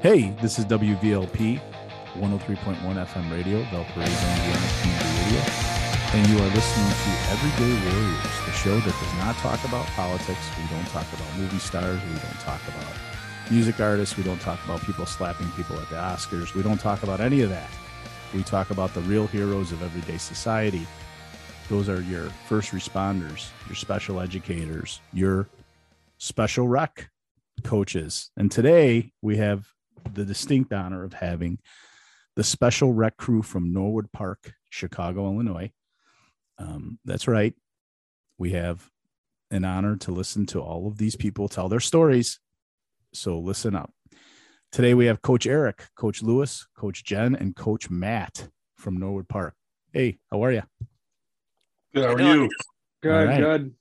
Hey, this is WVLP 103.1 FM radio, Valparaiso, Indiana Community Radio, and you are listening to Everyday Warriors, the show that does not talk about politics. We don't talk about movie stars. We don't talk about music artists. We don't talk about people slapping people at the Oscars. We don't talk about any of that. We talk about the real heroes of everyday society. Those are your first responders, your special educators, your special rec coaches. And today we have the distinct honor of having the special rec crew from Norwood Park, Chicago, Illinois. Um, that's right. We have an honor to listen to all of these people tell their stories. So listen up. Today we have Coach Eric, Coach Lewis, Coach Jen, and Coach Matt from Norwood Park. Hey, how are you? Good. How are you? Good. right. Good.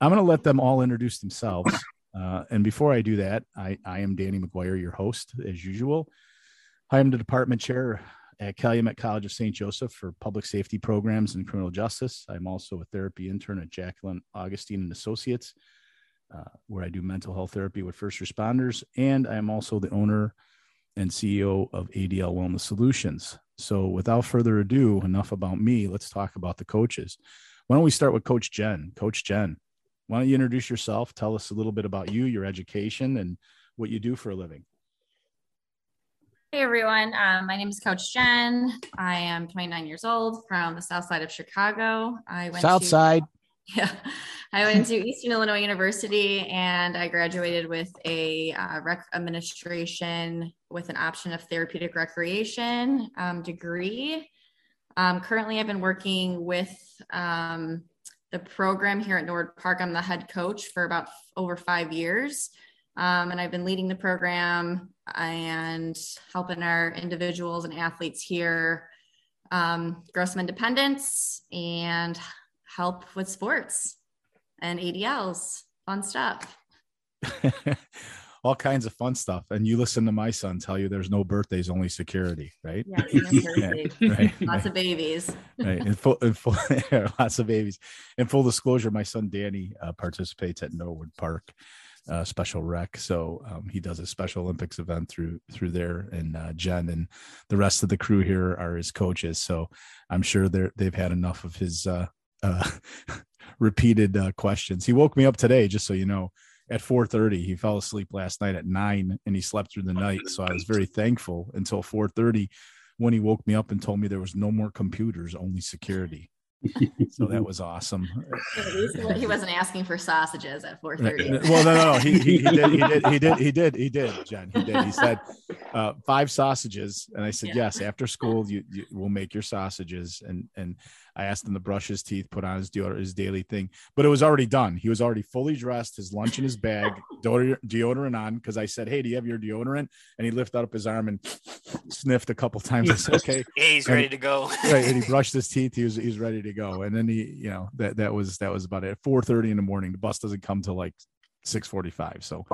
I'm going to let them all introduce themselves. Uh, and before I do that, I, I am Danny McGuire, your host, as usual. I am the department chair at Calumet College of St. Joseph for public safety programs and criminal justice. I'm also a therapy intern at Jacqueline Augustine and Associates, uh, where I do mental health therapy with first responders. And I am also the owner and CEO of ADL Wellness Solutions. So, without further ado, enough about me. Let's talk about the coaches. Why don't we start with Coach Jen? Coach Jen, why don't you introduce yourself? Tell us a little bit about you, your education, and what you do for a living. Hey everyone, um, my name is Coach Jen. I am 29 years old from the south side of Chicago. I went South to, side. Yeah, I went to Eastern Illinois University and I graduated with a uh, rec administration with an option of therapeutic recreation um, degree. Um, currently, I've been working with um, the program here at Norwood Park. I'm the head coach for about over five years. Um, and I've been leading the program and helping our individuals and athletes here um, grow some independence and help with sports and ADLs, fun stuff. All kinds of fun stuff. And you listen to my son tell you there's no birthdays, only security, right? No birthdays. right, lots of babies. right. And full, and full lots of babies. In full disclosure, my son Danny uh, participates at Norwood Park uh, Special Rec, so um, he does a Special Olympics event through through there. And uh, Jen and the rest of the crew here are his coaches, so I'm sure they're they've had enough of his uh, uh, repeated uh, questions. He woke me up today, just so you know, at 4:30. He fell asleep last night at nine, and he slept through the night. So I was very thankful until 4:30 when he woke me up and told me there was no more computers, only security. so that was awesome. He wasn't asking for sausages at 4:30. Well, no, no, no. He, he, he did, he did, he did, he did, he did, Jen. He did. He said uh, five sausages, and I said Yeah. yes. After school, you, you will make your sausages, and and I asked him to brush his teeth, put on his deodorant, his daily thing, but it was already done. He was already fully dressed, his lunch in his bag, deodorant, deodorant on. Because I said, "Hey, do you have your deodorant?" And he lifted up his arm and sniffed a couple times. I said, "Okay." Yeah, he's ready to go. right and he brushed his teeth he was he was ready to go and then he you know that that was that was about it 4 30 in the morning the bus doesn't come till like six forty five. so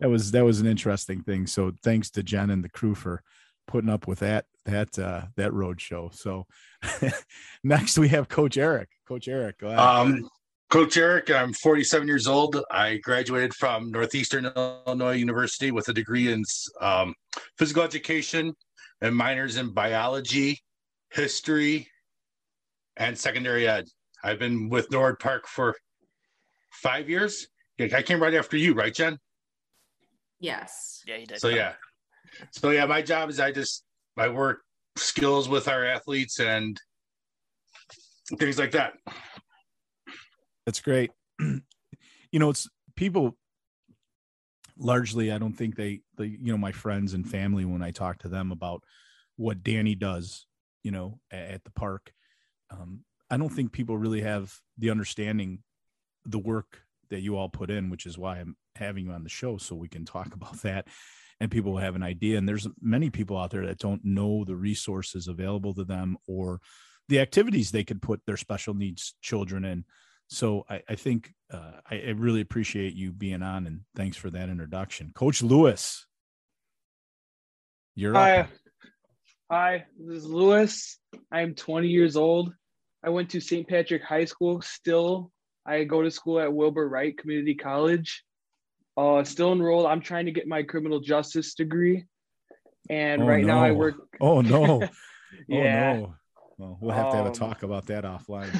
that was that was an interesting thing so thanks to jen and the crew for putting up with that that uh that road show so next we have coach eric coach eric go ahead. Um, Coach Eric, I'm 47 years old. I graduated from Northeastern Illinois University with a degree in um, physical education and minors in biology, history, and secondary ed. I've been with Norwood Park for five years. I came right after you, right, Jen? Yes. Yeah, he did. So yeah, so yeah, my job is I just I work skills with our athletes and things like that. That's great. you know, it's people largely, I don't think they, they, you know, my friends and family, when I talk to them about what Danny does, you know, a- at the park, um, I don't think people really have the understanding the work that you all put in, which is why I'm having you on the show so we can talk about that and people will have an idea. And there's many people out there that don't know the resources available to them or the activities they could put their special needs children in. So I, I think uh, I, I really appreciate you being on and thanks for that introduction. Coach Lewis, you're Hi. up. Hi, this is Lewis. I'm 20 years old. I went to St. Patrick High School. Still, I go to school at Wilbur Wright Community College. Uh, still enrolled. I'm trying to get my criminal justice degree, and Oh, right now I work. Oh no. yeah. Oh no. Well, we'll have to have a Um, talk about that offline.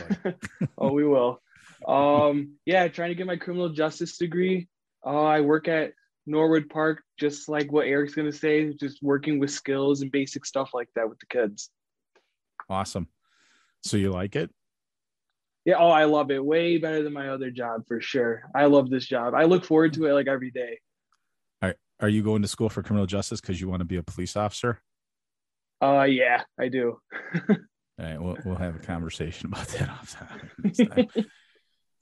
Oh, we will. Um, yeah, trying to get my criminal justice degree. Uh, I work at Norwood Park, just like what Eric's gonna say, just working with skills and basic stuff like that with the kids. awesome. So you like it? Yeah, oh, I love it. Way better than my other job for sure. I love this job. I look forward to it like every day. Are Are you going to school for criminal justice because you want to be a police officer? Uh, yeah, I do. All right, we'll we'll have a conversation about that off time.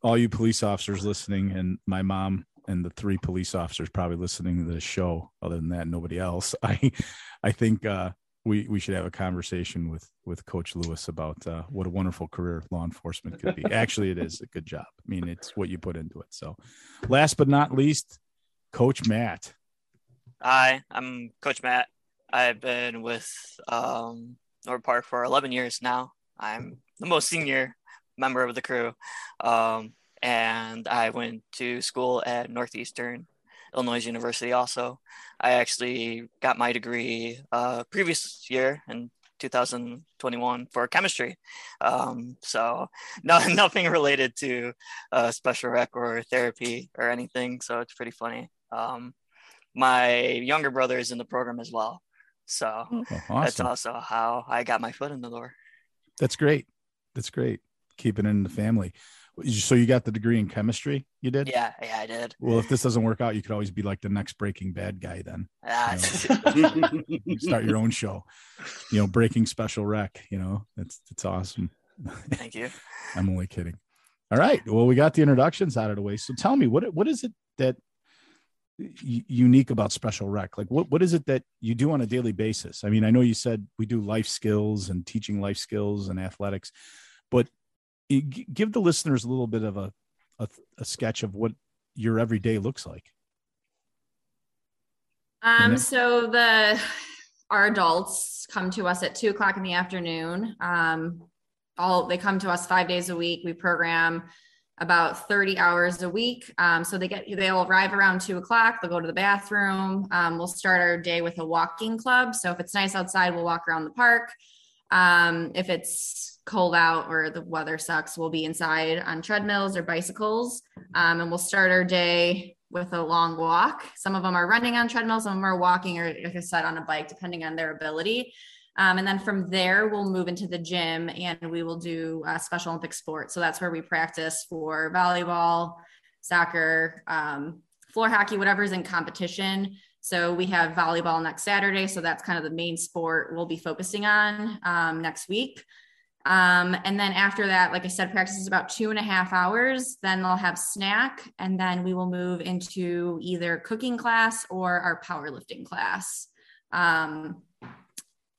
All you police officers listening, and my mom and the three police officers probably listening to this show. Other than that, nobody else. I, I think uh, we we should have a conversation with with Coach Lewis about uh, what a wonderful career law enforcement could be. Actually, it is a good job. I mean, it's what you put into it. So, last but not least, Coach Matt. Hi, I'm Coach Matt. I've been with um, Norwood Park for 11 years now. I'm the most senior member of the crew. Um, and I went to school at Northeastern Illinois University also. I actually got my degree uh, previous year in 2021 for chemistry. Um, so no, nothing related to uh, special rec or therapy or anything. So it's pretty funny. Um, my younger brother is in the program as well. So Oh, that's also how I got my foot in the door. That's great. That's great. Keeping it in the family. So you got the degree in chemistry? You did? Yeah, yeah, I did. Well, if this doesn't work out, you could always be like the next Breaking Bad guy. Then Ah, You start your own show. You know, Breaking Special Rec. You know, it's it's awesome. thank you. I'm only kidding. All right. Well, we got the introductions out of the way. So tell me, what what is it that u- unique about Special Rec? Like, what what is it that you do on a daily basis? I mean, I know you said we do life skills and teaching life skills and athletics, but you g- give the listeners a little bit of a, a a sketch of what your everyday looks like. Um, Yeah. so the our adults come to us at two o'clock in the afternoon. Um, all they come to us five days a week. We program about 30 hours a week. Um, so they get they'll arrive around two o'clock, they'll go to the bathroom. Um, we'll start our day with a walking club. So if it's nice outside, we'll walk around the park. Um, if it's cold out or the weather sucks, we'll be inside on treadmills or bicycles. Um, and we'll start our day with a long walk. Some of them are running on treadmills, some of them are walking or, like I said, on a bike, depending on their ability. Um, and then from there, we'll move into the gym and we will do uh, Special Olympic sports. So that's where we practice for volleyball, soccer, um, floor hockey, whatever's in competition. So we have volleyball next Saturday. So that's kind of the main sport we'll be focusing on um, next week. Um, and then after that, like I said, practice is about two and a half hours. Then they'll have snack, and then we will move into either cooking class or our powerlifting class. Um,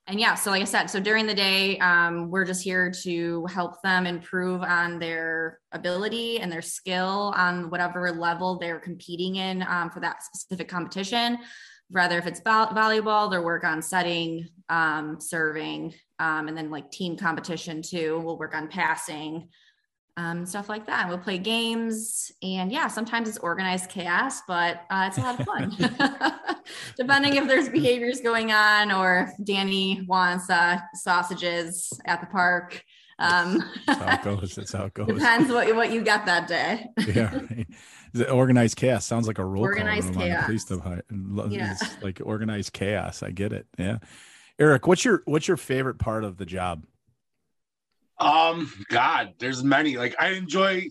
and yeah, so like I said, so during the day, um, we're just here to help them improve on their ability and their skill on whatever level they're competing in um, for that specific competition. Rather, if it's vo- volleyball, their work on setting, um, serving, um, and then like team competition too. We'll work on passing, um, stuff like that. We'll play games, and yeah, sometimes it's organized chaos, but uh, it's a lot of fun. Depending if there's behaviors going on, or if Danny wants uh, sausages at the park. Um, That's how it goes. That's how it goes. depends what what you get that day. yeah. right. The organized chaos sounds like a roll Organized call room on the chaos. police department. Yeah. It's like organized chaos. I get it. Yeah. Eric, what's your what's your favorite part of the job? Um, God, there's many. Like I enjoy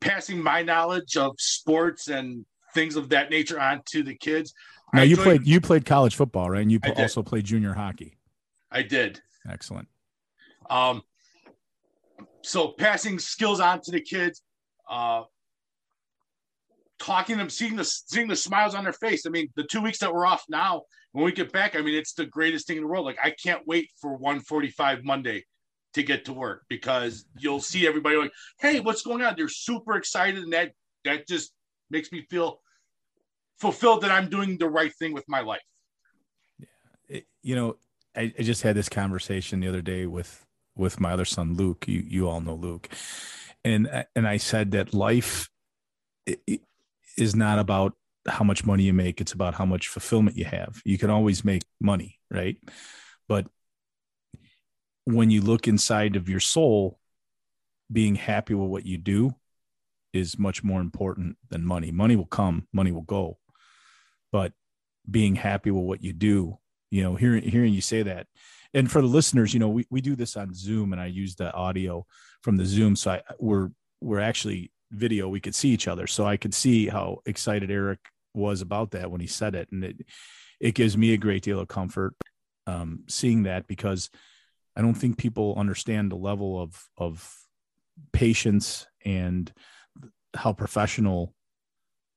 passing my knowledge of sports and things of that nature on to the kids. Now I you enjoy- played you played college football, right? And you also played junior hockey. I did. Excellent. Um, so passing skills on to the kids, uh, talking to them, seeing the seeing the smiles on their face. I mean, the two weeks that we're off now, when we get back, I mean, it's the greatest thing in the world. Like I can't wait for 145 Monday to get to work because you'll see everybody like, "Hey, what's going on?" They're super excited, and that that just makes me feel fulfilled that I'm doing the right thing with my life. It- you know, I, I just had this conversation the other day with with my other son Luke. You you all know Luke, and and I said that life is not about how much money you make. It's about how much fulfillment you have. You can always make money, right? But when you look inside of your soul, being happy with what you do is much more important than money. Money will come, money will go. But being happy with what you do, you know, hearing hearing you say that. And for the listeners, you know, we, we do this on Zoom and I use the audio from the Zoom. So I we're we're actually video, we could see each other. So I could see how excited Eric was about that when he said it. And it it gives me a great deal of comfort um, seeing that because I don't think people understand the level of of patience and how professional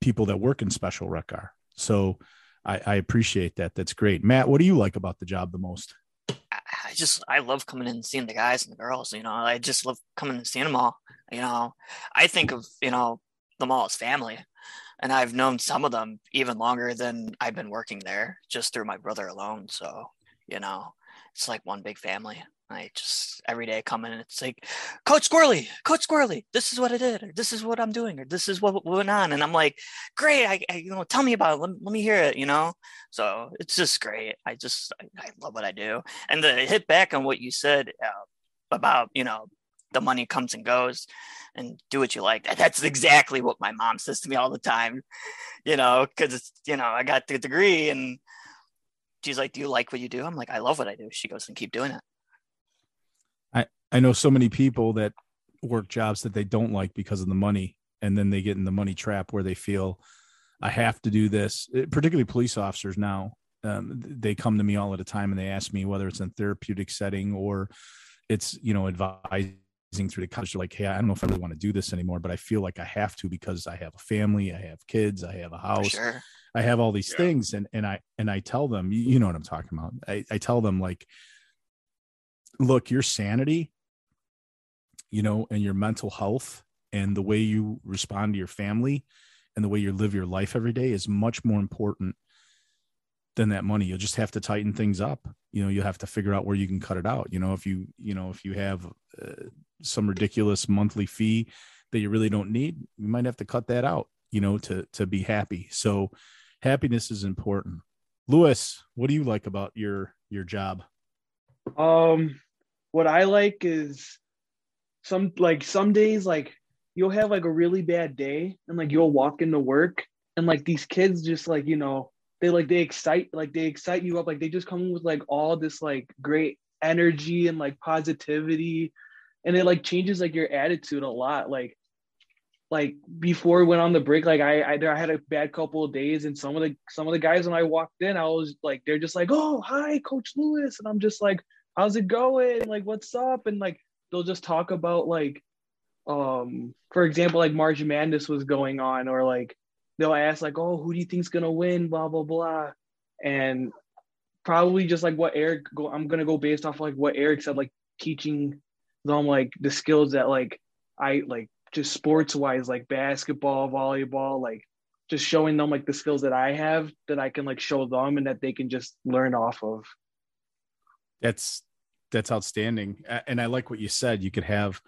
people that work in special rec are. So I, I appreciate that. That's great. Matt, what do you like about the job the most? I just I love coming in and seeing the guys and the girls. You know, I just love coming and seeing them all. You know, I think of you know them all as family, and I've known some of them even longer than I've been working there, just through my brother alone. So you know, it's like one big family. I just every day come in and it's like, Coach Squirrely, Coach Squirrely, this is what I did, or this is what I'm doing, or this is what went on. And I'm like, great, I, I you know, tell me about it. Let, let, me hear it, you know? So it's just great. I just, I, I love what I do. And to hit back on what you said uh, about, you know, the money comes and goes and do what you like. That's exactly what my mom says to me all the time, you know, because it's, you know, I got the degree and she's like, do you like what you do? I'm like, I love what I do. She goes and keep doing it. I I know so many people that work jobs that they don't like because of the money, and then they get in the money trap where they feel I have to do this. Eh, particularly police officers now, um, they come to me all at a time and they ask me whether it's in therapeutic setting or it's you know advising through the college. They're like, hey, I don't know if I really want to do this anymore, but I feel like I have to because I have a family, I have kids, I have a house. Sure. I have all these yeah. things and and I and I tell them, you know what I'm talking about. I, I tell them like, look, your sanity you know, and your mental health and the way you respond to your family and the way you live your life every day is much more important than that money. You'll just have to tighten things up. You know, you'll have to figure out where you can cut it out. You know, if you, you know, if you have uh, some ridiculous monthly fee that you really don't need, you might have to cut that out, you know, to, to be happy. So happiness is important. Lewis, what do you like about your, your job? Um, what I like is some like some days like you'll have like a really bad day and like you'll walk into work and like these kids just like you know they like they excite like they excite you up like they just come with like all this like great energy and like positivity. And it like changes like your attitude a lot. Like like before we went on the break like I, I I had a bad couple of days and some of the some of the guys when I walked in I was like they're just like oh hi coach Lewis. And I'm just like how's it going? Like what's up? And like they'll just talk about like um for example like March Madness was going on or like they'll ask like oh who do you think's gonna win blah blah blah and probably just like what Eric go I'm gonna go based off like what Eric said like teaching them like the skills that like I like just sports wise like basketball volleyball like just showing them like the skills that I have that I can like show them and that they can just learn off of. That's that's outstanding. And I like what you said. You could have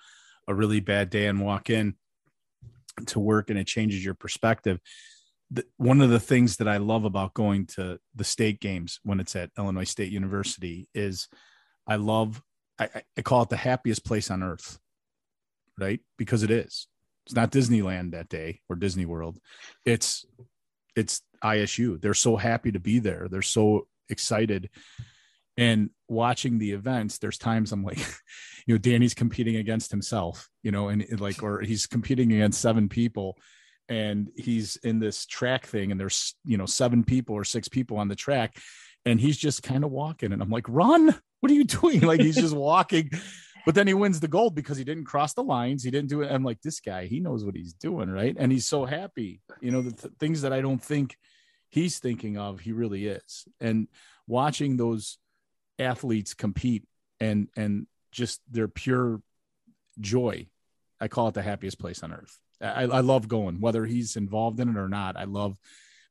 a really bad day and walk in to work, and it changes your perspective. The, one of the things that I love about going to the state games when it's at Illinois State University is I love I, I call it the happiest place on earth, right? Because it is. It's not Disneyland that day or Disney World. It's it's ISU. They're so happy to be there. They're so excited and watching the events there's times i'm like you know danny's competing against himself you know and like or he's competing against seven people and he's in this track thing and there's you know seven people or six people on the track and he's just kind of walking and i'm like run! What are you doing? Like he's just walking. But then he wins the gold because he didn't cross the lines. He didn't do it. I'm like this guy he knows what he's doing right? And he's so happy. You know the th- things that i don't think he's thinking of he really is. And watching those athletes compete and and just their pure joy i call it the happiest place on earth. I, I love going whether he's involved in it or not. I love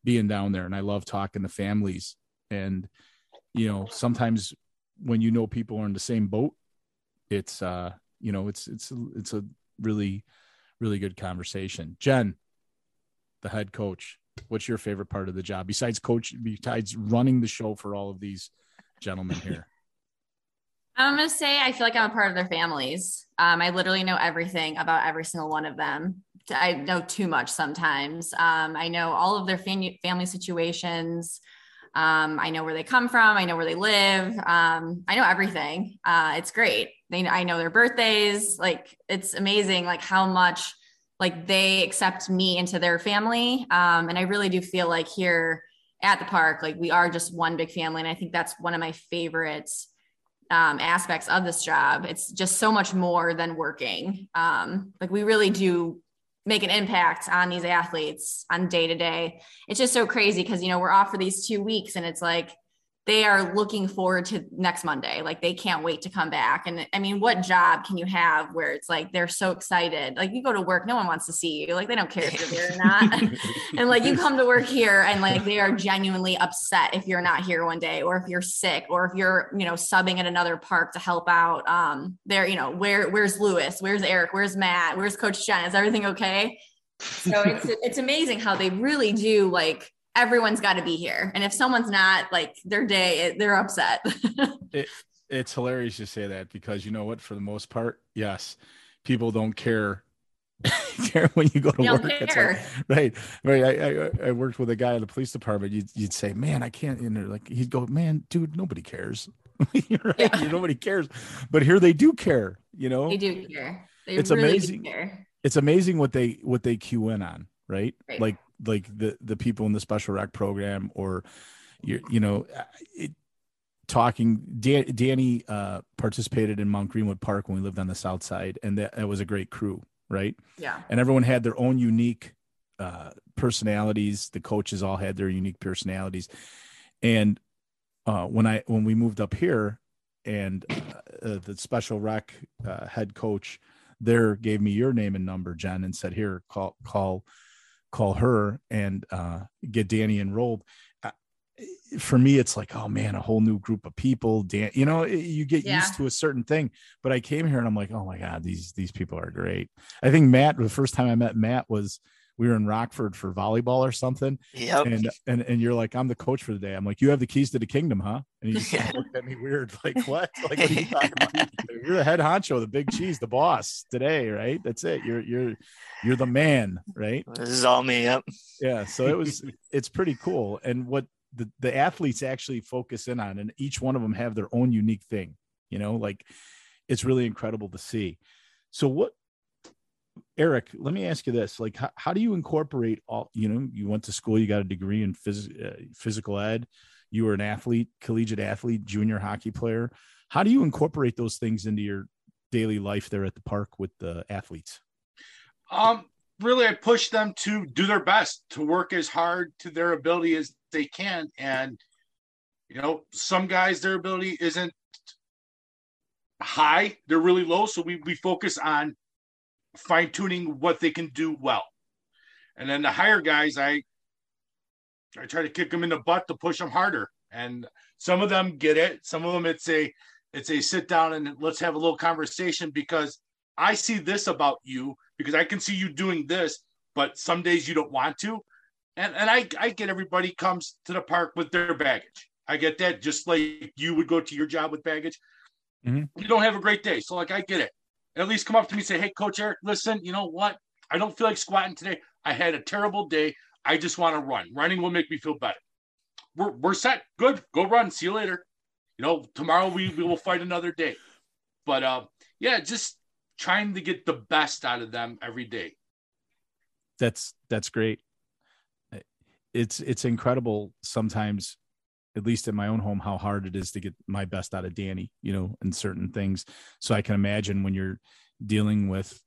being down there and i love talking to families. And you know sometimes when you know people are in the same boat it's uh you know it's it's it's a really really good conversation. Jen the head coach What's your favorite part of the job besides coach, besides running the show for all of these gentlemen here? I'm gonna say I feel like I'm a part of their families. Um, I literally know everything about every single one of them. I know too much sometimes. Um, I know all of their fam- family situations. Um, I know where they come from. I know where they live. Um, I know everything. Uh, it's great. They, I know their birthdays. Like it's amazing, like how much like they accept me into their family. Um, and I really do feel like here at the park, like we are just one big family. And I think that's one of my favorites um, aspects of this job. It's just so much more than working. Um, like we really do make an impact on these athletes on day to day. It's just so crazy because you know we're off for these two weeks, and it's like they are looking forward to next Monday. Like they can't wait to come back. And I mean, what job can you have where it's like they're so excited? Like you go to work, no one wants to see you. Like they don't care if you're there or not. and like you come to work here and like they are genuinely upset if you're not here one day or if you're sick or if you're, you know, subbing at another park to help out. Um, there, you know, where where's Lewis? Where's Eric? Where's Matt? Where's Coach Jen? Is everything okay? So it's it's amazing how they really do like everyone's got to be here. And if someone's not, like their day, they're upset. it, it's hilarious to say that because you know what? For the most part, yes, people don't care. care when you go to work. Like, right, right. I, I, I worked with a guy in the police department. You'd, you'd say, "Man, I can't." And they're like, he'd go, "Man, dude, nobody cares." right? yeah. Nobody cares, but here they do care. You know, they do care. They it's really amazing. Care. It's amazing what they what they cue in on. Right? right. Like like the the people in the special rec program or you you know it, talking Dan, danny uh participated in mount greenwood park when we lived on the south side and that, that was a great crew right? Yeah. And everyone had their own unique uh personalities. The coaches all had their unique personalities. And uh when i when we moved up here and uh, the special rec uh, head coach there gave me your name and number jen and said here call call call her and uh, get Danny enrolled. Uh, for me, it's like, oh man, a whole new group of people. Dan, you know, you get yeah. used to a certain thing. But I came here and I'm like, oh my god, these these people are great. I think Matt, the first time I met Matt was we were in Rockford for volleyball or something. Yep. And and and you're like, I'm the coach for the day. I'm like, you have the keys to the kingdom, huh? And he just looked at me weird, like what? Like what are you talking about? You're the head honcho, the big cheese, the boss today, right? That's it. You're you're you're the man, right? This is all me. Yep. Yeah. So it was it's pretty cool. And what the, the athletes actually focus in on, and each one of them have their own unique thing, you know, like it's really incredible to see. So what Eric, let me ask you this: like, how, how, do you incorporate all? You know, you went to school, you got a degree in phys- uh, physical ed, you were an athlete, collegiate athlete, junior hockey player. How do you incorporate those things into your daily life there at the park with the athletes? Um, really, I push them to do their best, to work as hard to their ability as they can, and you know, some guys their ability isn't high; they're really low. So we we focus on fine tuning what they can do well. And then the higher guys, I I try to kick them in the butt to push them harder. And some of them get it. Some of them it's a it's a sit down and let's have a little conversation because I see this about you because I can see you doing this, but some days you don't want to. And and I I get everybody comes to the park with their baggage. I get that just like you would go to your job with baggage. Mm-hmm. You don't have a great day. So like I get it at least come up to me and say, Hey, Coach Eric, listen, you know what? I don't feel like squatting today. I had a terrible day. I just want to run. Running will make me feel better. We're, we're set. Good. Go run. See you later. You know, tomorrow we, we will fight another day. But uh, yeah, just trying to get the best out of them every day. That's that's great. It's it's incredible sometimes at least in my own home, how hard it is to get my best out of Danny, you know, in certain things. So I can imagine when you're dealing with,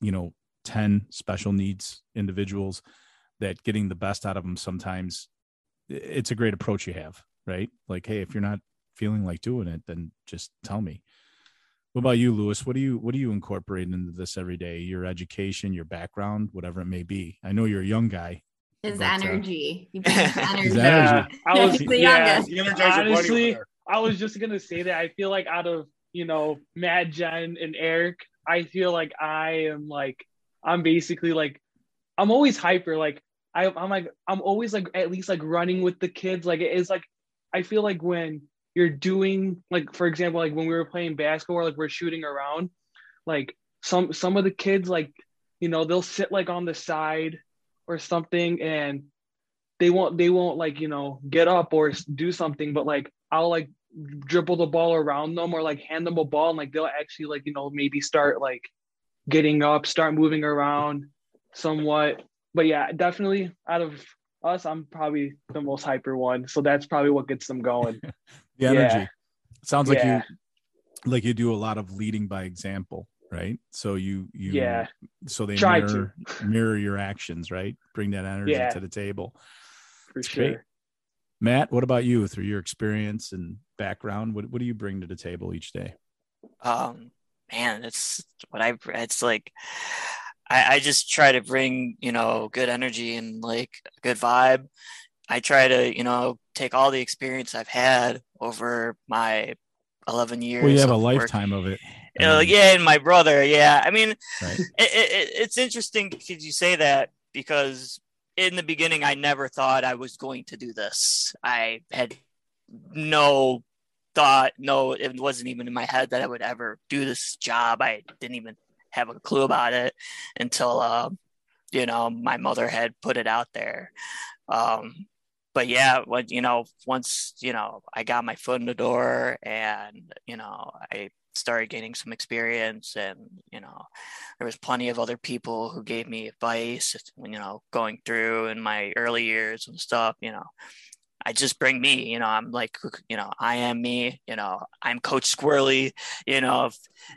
you know, 10 special needs individuals that getting the best out of them sometimes it's a great approach you have, right? Like, hey, if you're not feeling like doing it, then just tell me. What about you, Lewis? What do you what do you incorporate into this every day? Your education, your background, whatever it may be. I know you're a young guy, his but, energy. Uh, his energy. His energy. Yeah, I was, the yeah, honestly, I was just gonna say that I feel like out of you know Matt Jen, and Eric, I feel like I am like I'm basically like I'm always hyper. Like I, I'm like I'm always like at least like running with the kids. Like it is like I feel like when you're doing like for example like when we were playing basketball like we're shooting around like some some of the kids like you know they'll sit like on the side or something and they won't they won't like you know get up or do something but like I'll like dribble the ball around them or like hand them a ball and like they'll actually like you know maybe start like getting up start moving around somewhat but yeah definitely out of us i'm probably the most hyper one so that's probably what gets them going the energy Yeah. sounds like Yeah. you like you do a lot of leading by example right? So you you Yeah. so they Try to. mirror, mirror your actions right? Bring that energy Yeah. to the table. For It's sure. Great. matt what about you through your experience and background? What, what do you bring to the table each day? Um man it's what i it's like I, I just try to bring you know good energy and like a good vibe. I try to you know take all the experience i've had over my 11 years well you have a of work- lifetime of it you know, Um, yeah and my brother yeah. I mean right. it, it, it's interesting because you say that because in the beginning i never thought i was going to do this. I had no thought no it wasn't even in my head that i would ever do this job. I didn't even have a clue about it until uh, you know my mother had put it out there. Um, but yeah when you know once you know i got my foot in the door and you know i started gaining some experience and you know there was plenty of other people who gave me advice when you know going through in my early years and stuff you know. I just bring me you know i'm like you know i am me you know i'm coach squirrely you know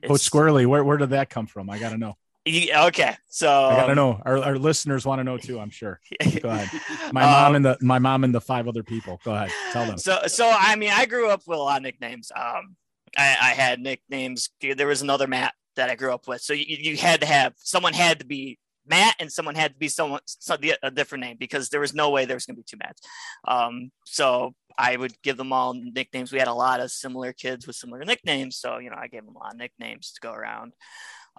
coach squirrely where, where did that come from? I gotta know. Okay so i gotta know. Our, our listeners want to know too i'm sure. Go ahead. My Um, mom and the my mom and the five other people. Go ahead. Tell them. So, so I mean, I grew up with a lot of nicknames. Um, I, I had nicknames. There was another Matt that I grew up with. So you, you had to have someone had to be Matt, and someone had to be someone some, a different name because there was no way there was going to be two Matts. Um, so I would give them all nicknames. We had a lot of similar kids with similar nicknames, so you know I gave them a lot of nicknames to go around.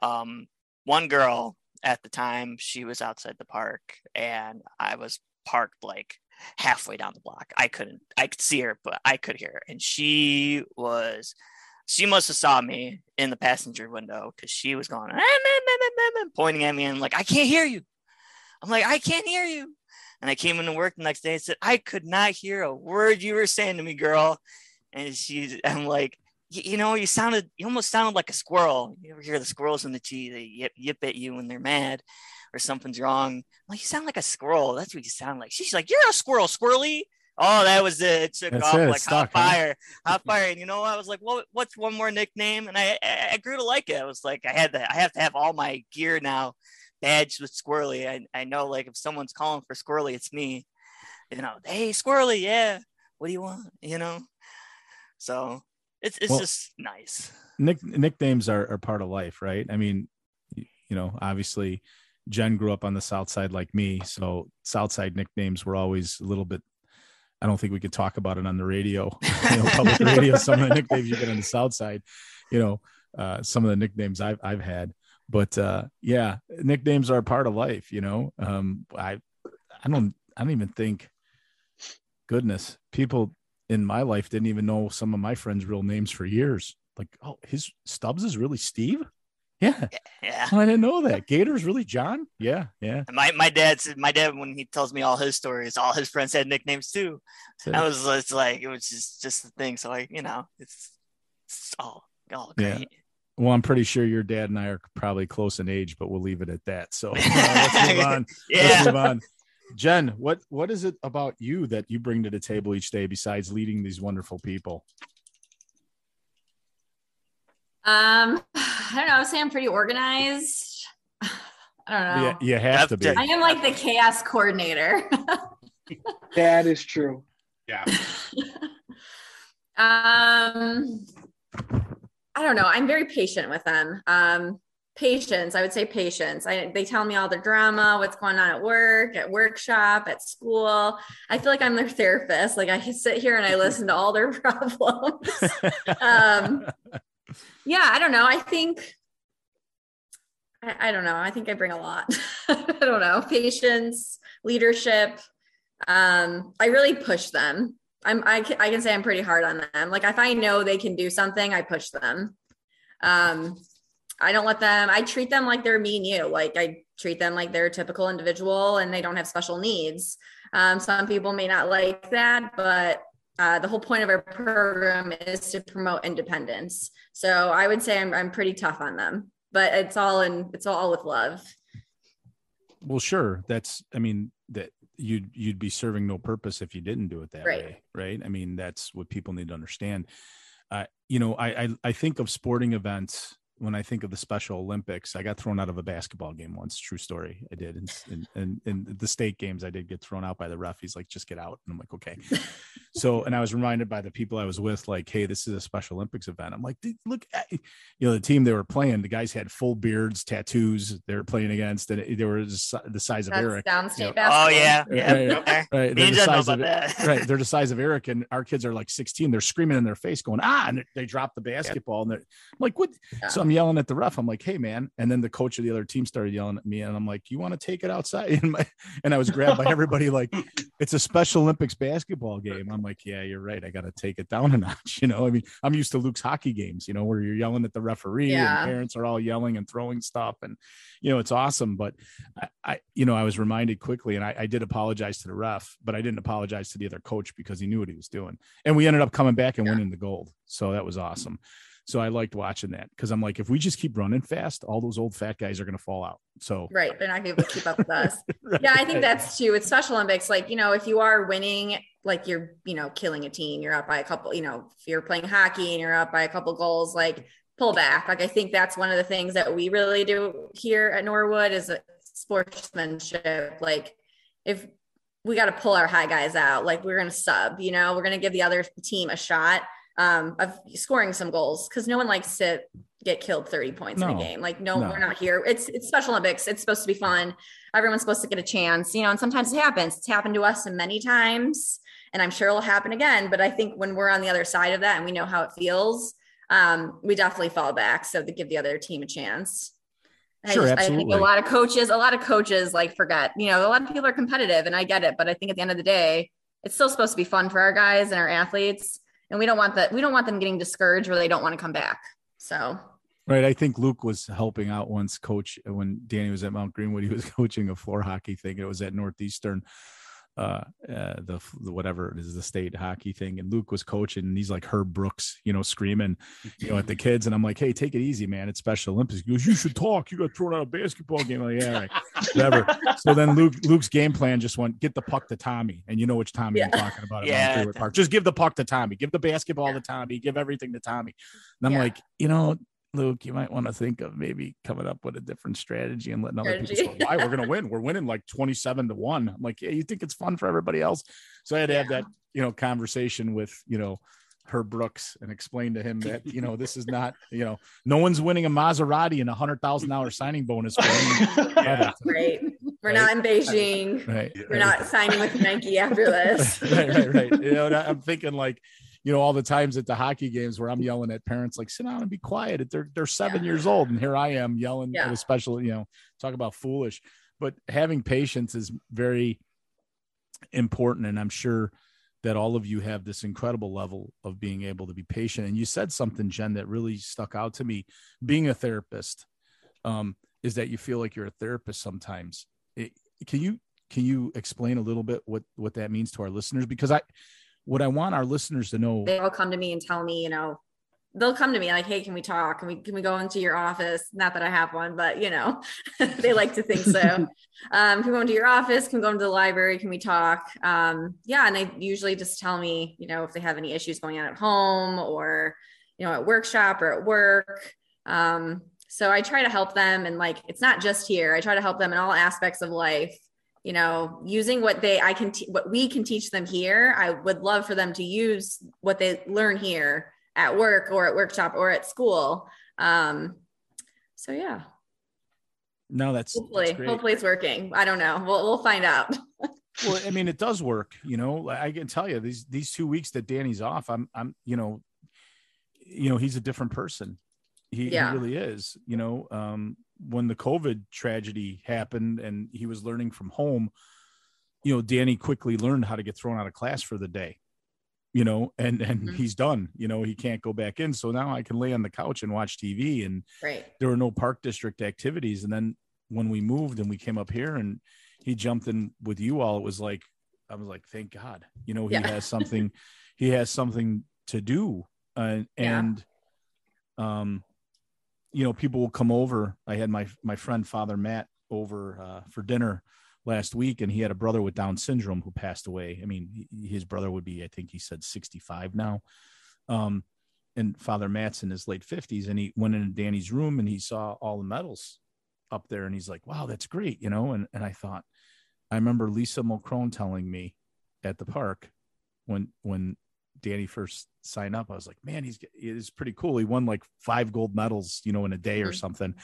Um, one girl at the time, she was outside the park, and I was parked like halfway down the block. I couldn't, I could see her, but I could hear her. And she was, she must have saw me in the passenger window because she was going, "Ah, man, man, man, man, man," pointing at me and like, I can't hear you. I'm like, I can't hear you. And I came into work the next day and said, I could not hear a word you were saying to me, girl. And she, I'm like, you know, you sounded, you almost sounded like a squirrel. You ever hear the squirrels in the tree? They yip, yip at you when they're mad or something's wrong. I'm like, you sound like a squirrel. That's what you sound like. She's like, you're a squirrel, squirrely. Oh, that was it. It took That's off it, like stuck, hot huh? fire, hot fire. And you know, I was like, what? What's one more nickname? And I, I, I grew to like it. I was like, I had to, I have to have all my gear now badged with Squirrely. I, I know, like, if someone's calling for Squirrely, it's me. You know, hey, Squirrely, yeah. What do you want? You know. So it's it's Well- just nice. Nick nicknames are, are part of life, right? I mean, you know, obviously Jen grew up on the South Side like me, so South Side nicknames were always a little bit. I don't think we could talk about it on the radio, you know, public radio. Some of the nicknames you get on the South Side, you know, uh, some of the nicknames I've I've had, but uh, yeah, nicknames are part of life. You know, um, I I don't I don't even think. Goodness, people in my life didn't even know some of my friends' real names for years. Like, oh, his Stubbs is really Steve. Yeah, Yeah. I didn't know that. Gator's really John. Yeah, yeah. My my dad said my dad when he tells me all his stories, all his friends had nicknames too. So- I was it's like it was just just the thing. So I you know it's, it's all all Yeah. great. well, I'm pretty sure your dad and I are probably close in age, but we'll leave it at that. So uh, let's move on. Yeah. Let's move on. Jen, what what is it about you that you bring to the table each day besides leading these wonderful people? Um, I don't know. I would say I'm pretty organized. I don't know. Yeah, you have Have to be. I am like the chaos coordinator. That is true. Yeah. um, I don't know. I'm very patient with them. Um, patience. I would say patience. I, they tell me all the drama, what's going on at work, at workshop, at school. I feel like I'm their therapist. Like I sit here and I listen to all their problems. um, yeah, I don't know. I think I, I don't know. I think I bring a lot. I don't know. Patience, leadership. Um, I really push them. I'm I I can say I'm pretty hard on them. Like if I know they can do something, I push them. Um, I don't let them. I treat them like they're me and you. Like I treat them like they're a typical individual and they don't have special needs. Um, some people may not like that, but uh, the whole point of our program is to promote independence. So I would say I'm, I'm pretty tough on them, but it's all in, it's all with love. Well, sure. That's, I mean, that you'd, you'd be serving no purpose if you didn't do it that Right. way. Right. I mean, that's what people need to understand. Uh, you know, I, I, I think of sporting events when I think of the Special Olympics, I got thrown out of a basketball game once. True story. I did. And in, in, in the state games, I did get thrown out by the ref. He's like, just get out. And I'm like, okay. so, and I was reminded by the people I was with, like, hey, this is a Special Olympics event. I'm like, "Dude, look, at, you know, the team they were playing, the guys had full beards, tattoos they were playing against, and they were the size of That's Eric. downstate you know. basketball. Oh yeah, Right, yeah. right. Right. They're the size of that. right. They're the size of Eric, and our kids are like 16. They're screaming in their face, going ah, and they drop the basketball, and they're I'm like, what? Yeah. So I'm yelling at the ref. I'm like, hey man, and then the coach of the other team started yelling at me, and I'm like, you want to take it outside? And my and I was grabbed by everybody like, it's a Special Olympics basketball game. I'm like, yeah, you're right. I got to take it down a notch. You know, I mean, I'm used to Luke's hockey games, you know, where you're yelling at the referee Yeah. and parents are all yelling and throwing stuff, and you know, it's awesome. But I, I you know, I was reminded quickly, and I, I did apologize to the ref, but I didn't apologize to the other coach because he knew what he was doing, and we ended up coming back and Yeah. winning the gold. So that was awesome. So I liked watching that because I'm like, if we just keep running fast, all those old fat guys are going to fall out. So Right. They're not able to keep up with us. yeah, I think that's too with Special Olympics. Like, you know, if you are winning, like you're, you know, killing a team, you're up by a couple, you know, if you're playing hockey and you're up by a couple goals, like pull back. Like I think that's one of the things that we really do here at Norwood is sportsmanship. Like if we got to pull our high guys out, like we're gonna sub, you know, we're gonna give the other team a shot um of scoring some goals because no one likes to get killed 30 points in a game. Like, no, No. we're not here. It's it's Special Olympics. It's supposed to be fun everyone's supposed to get a chance, you know, and sometimes it happens. It's happened to us many times, and I'm sure it'll happen again. But I think when we're on the other side of that and we know how it feels, um, we definitely fall back. So to give the other team a chance. I Sure, just- I think absolutely. a lot of coaches, a lot of coaches like forget, you know, a lot of people are competitive and I get it, but I think at the end of the day, it's still supposed to be fun for our guys and our athletes. And we don't want that, we don't want them getting discouraged where they don't want to come back. So Right. I think Luke was helping out once coach when Danny was at Mount Greenwood. He was coaching a floor hockey thing. It was at Northeastern, uh, uh the, the whatever it is, the state hockey thing. And Luke was coaching and he's like Herb Brooks, you know, screaming, you know, at the kids. And I'm like, hey, take it easy, man. It's Special Olympics. He goes, you should talk. You got thrown out of a basketball game. I'm like, yeah, right. whatever. So then Luke Luke's game plan just went get the puck to Tommy. And you know which Tommy I'm talking about. Yeah. Park. Just give the puck to Tommy. Give the basketball Yeah. to Tommy. Give everything to Tommy. And I'm Yeah. like, you know, Luke, you might want to think of maybe coming up with a different strategy and letting other people Strategy. say, why we're going to win. We're winning like 27 to one. I'm like, yeah, you think it's fun for everybody else. So I had to have that, you know, conversation with, you know, Herb Brooks and explain to him that, you know, this is not, you know, no one's winning a Maserati and a hundred thousand dollar signing bonus. Yeah. right. We're Right. not in Beijing. Right. We're not signing with Nike after this. right, right, right. You know, I'm thinking like, you know, all the times at the hockey games where I'm yelling at parents, like, sit down and be quiet. They're they're seven Yeah. years old, and here I am yelling Yeah. at a special, you know, talk about foolish. But having patience is very important, and I'm sure that all of you have this incredible level of being able to be patient. And you said something, Jen, that really stuck out to me. Being a therapist um, is that you feel like you're a therapist sometimes. It, can you can you explain a little bit what what that means to our listeners? Because I what I want our listeners to know. They all come to me and tell me, you know, they'll come to me like, "Hey, can we talk? Can we can we go into your office?" Not that I have one, but you know, they like to think so. um, can we go into your office? Can we go into the library? Can we talk? Um, yeah, and they usually just tell me, you know, if they have any issues going on at home or you know at workshop or at work. Um, so I try to help them, and like it's not just here. I try to help them in all aspects of life. You know, using what they I can te- what we can teach them here. I would love for them to use what they learn here at work or at workshop or at school. Um, so yeah, no, that's, that's hopefully, great. hopefully it's working. I don't know. We'll we'll find out. well, I mean, it does work. You know, I can tell you these these two weeks that Danny's off, I'm I'm you know, you know, he's a different person. He, Yeah. he really is. You know, um, when the COVID tragedy happened and he was learning from home, you know, Danny quickly learned how to get thrown out of class for the day, you know, and and Mhm. he's done. You know, he can't go back in. So now I can lay on the couch and watch TV. And Right. there were no park district activities. And then when we moved and we came up here and he jumped in with you all, it was like I was like, thank God, you know, he Yeah. has something, he has something to do. Uh, Yeah. and um you know people will come over. I had my my friend father matt over uh, for dinner last week and he had a brother with down syndrome who passed away. I mean his brother would be i think he said 65 now. Um and father matt's in his late 50s and he went into danny's room and he saw all the medals up there and he's like wow that's great you know? And and i thought i remember lisa mulcrone telling me at the park when when Danny first signed up, I was like, man, he's it's pretty cool. He won like five gold medals, you know, in a day or Mhm. something.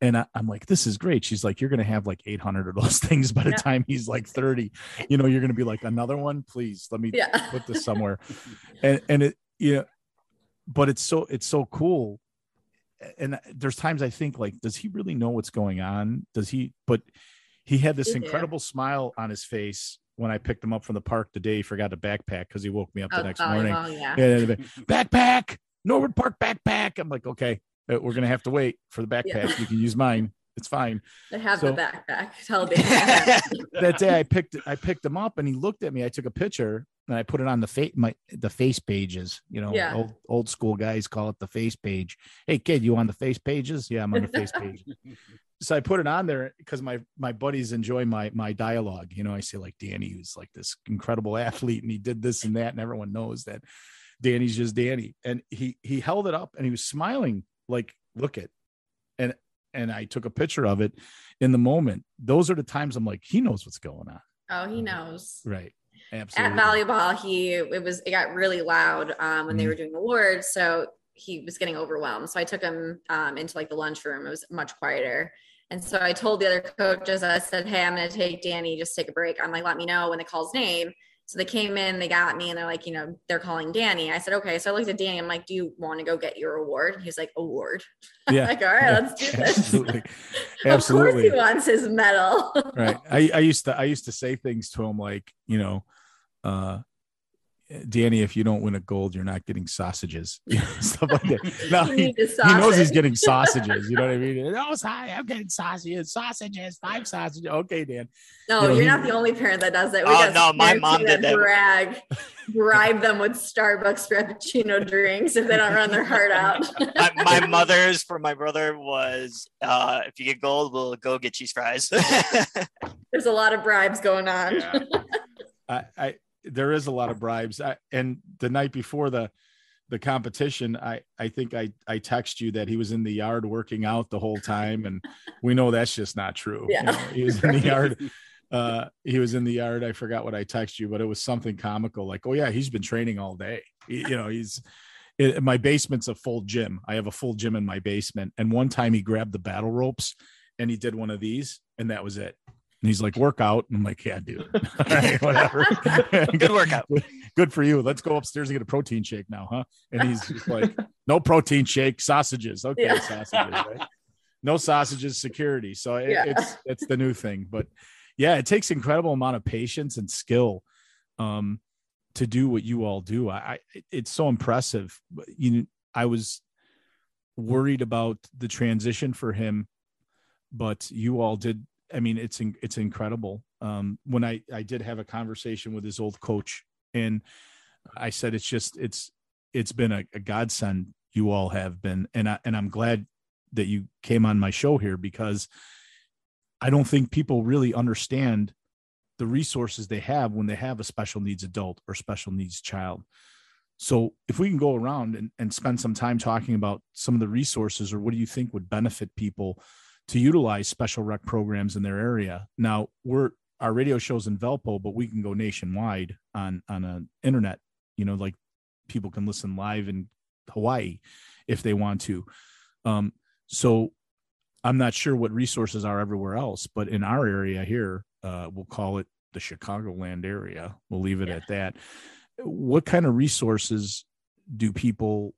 And I, I'm like, this is great. She's like, you're gonna have like 800 of those things by the Yeah. time he's like 30. You know, you're gonna be like, another one, please let me Yeah. put this somewhere. And and it, you know, but it's so it's so cool. And there's times I think like, does he really know what's going on? Does he? But he had this incredible smile on his face when I picked him up from the park the day he forgot to backpack because he woke me up the Oh, next morning. volleyball, yeah. Yeah, backpack, Norwood Park backpack. I'm like, okay, uh, we're gonna have to wait for the backpack. Yeah. You can use mine. It's fine. I have So- the backpack. Tell Dan. That day I picked I picked him up and he looked at me. I took a picture and I put it on the face my the face pages. You know, Yeah. old old school guys call it the face page. Hey kid, you on the face pages? Yeah, I'm on the face page. so I put it on there because my my buddies enjoy my my dialogue. You know, I say like Danny, who's like this incredible athlete, and he did this and that, and everyone knows that Danny's just Danny. And he he held it up and he was smiling, like, look it. And and I took a picture of it in the moment. Those are the times I'm like, he knows what's going on. oh, he knows. Right. Absolutely. At volleyball, he it was it got really loud um, when they Mhm. were doing awards, so he was getting overwhelmed. So I took him um, into like the lunchroom. It was much quieter. And so I told the other coaches, I said, Hey, I'm going to take Danny, just take a break. I'm like, let me know when they call his name. So they came in, they got me, and they're like, you know, they're calling Danny. I said, okay. So I looked at Danny. I'm like, do you want to go get your award? He's like, award. Yeah. like, all right, Yeah. let's do this. Absolutely. of course Absolutely. he wants his medal. right I, I used to i used to say things to him like you know uh danny if you don't win a gold you're not getting sausages you know, stuff like that no he, need he knows he's getting sausages you know what i mean oh sorry i'm getting sausages sausages five sausages okay dan No, you know, you're he- not the only parent that does that. Oh, got no, my mom did that. Brag, bribe them with Starbucks Frappuccino drinks if they don't run their heart out. my, my mother's for my brother was uh, if you get gold, we'll go get cheese fries. There's a lot of bribes going on. Yeah. I, I there is a lot of bribes. I, and the night before the the competition i i think i i text you that he was in the yard working out the whole time and we know that's just not true. You know, he was in the yard uh he was in the yard. I forgot what i text you but it was something comical like oh yeah he's been training all day. He- you know he's it, my basement's a full gym. I have a full gym in my basement. And one time he grabbed the battle ropes and he did one of these and that was it and he's like workout and i'm like yeah dude. Right whatever. Good workout. good for you. Let's go upstairs and get a protein shake now huh? And he's just like no protein shake sausages. Okay Yeah. sausages right? No sausages security. So it, Yeah. it's it's the new thing. But yeah it takes incredible amount of patience and skill um to do what you all do. I, I it's so impressive. You i was worried about the transition for him but you all did i mean it's it's incredible. Um when i i did have a conversation with his old coach and i said it's just it's it's been a, a godsend you all have been. And i and i'm glad that you came on my show here because i don't think people really understand the resources they have when they have a special needs adult or special needs child. So if we can go around and, and spend some time talking about some of the resources or what do you think would benefit people to utilize special rec programs in their area now we're our radio shows in Valpo, but we can go nationwide on on an internet. You know, like people can listen live in Hawaii if they want to. Um, so I'm not sure what resources are everywhere else, but in our area here, uh, we'll call it the Chicagoland area. We'll leave it Yeah. at that. What kind of resources do people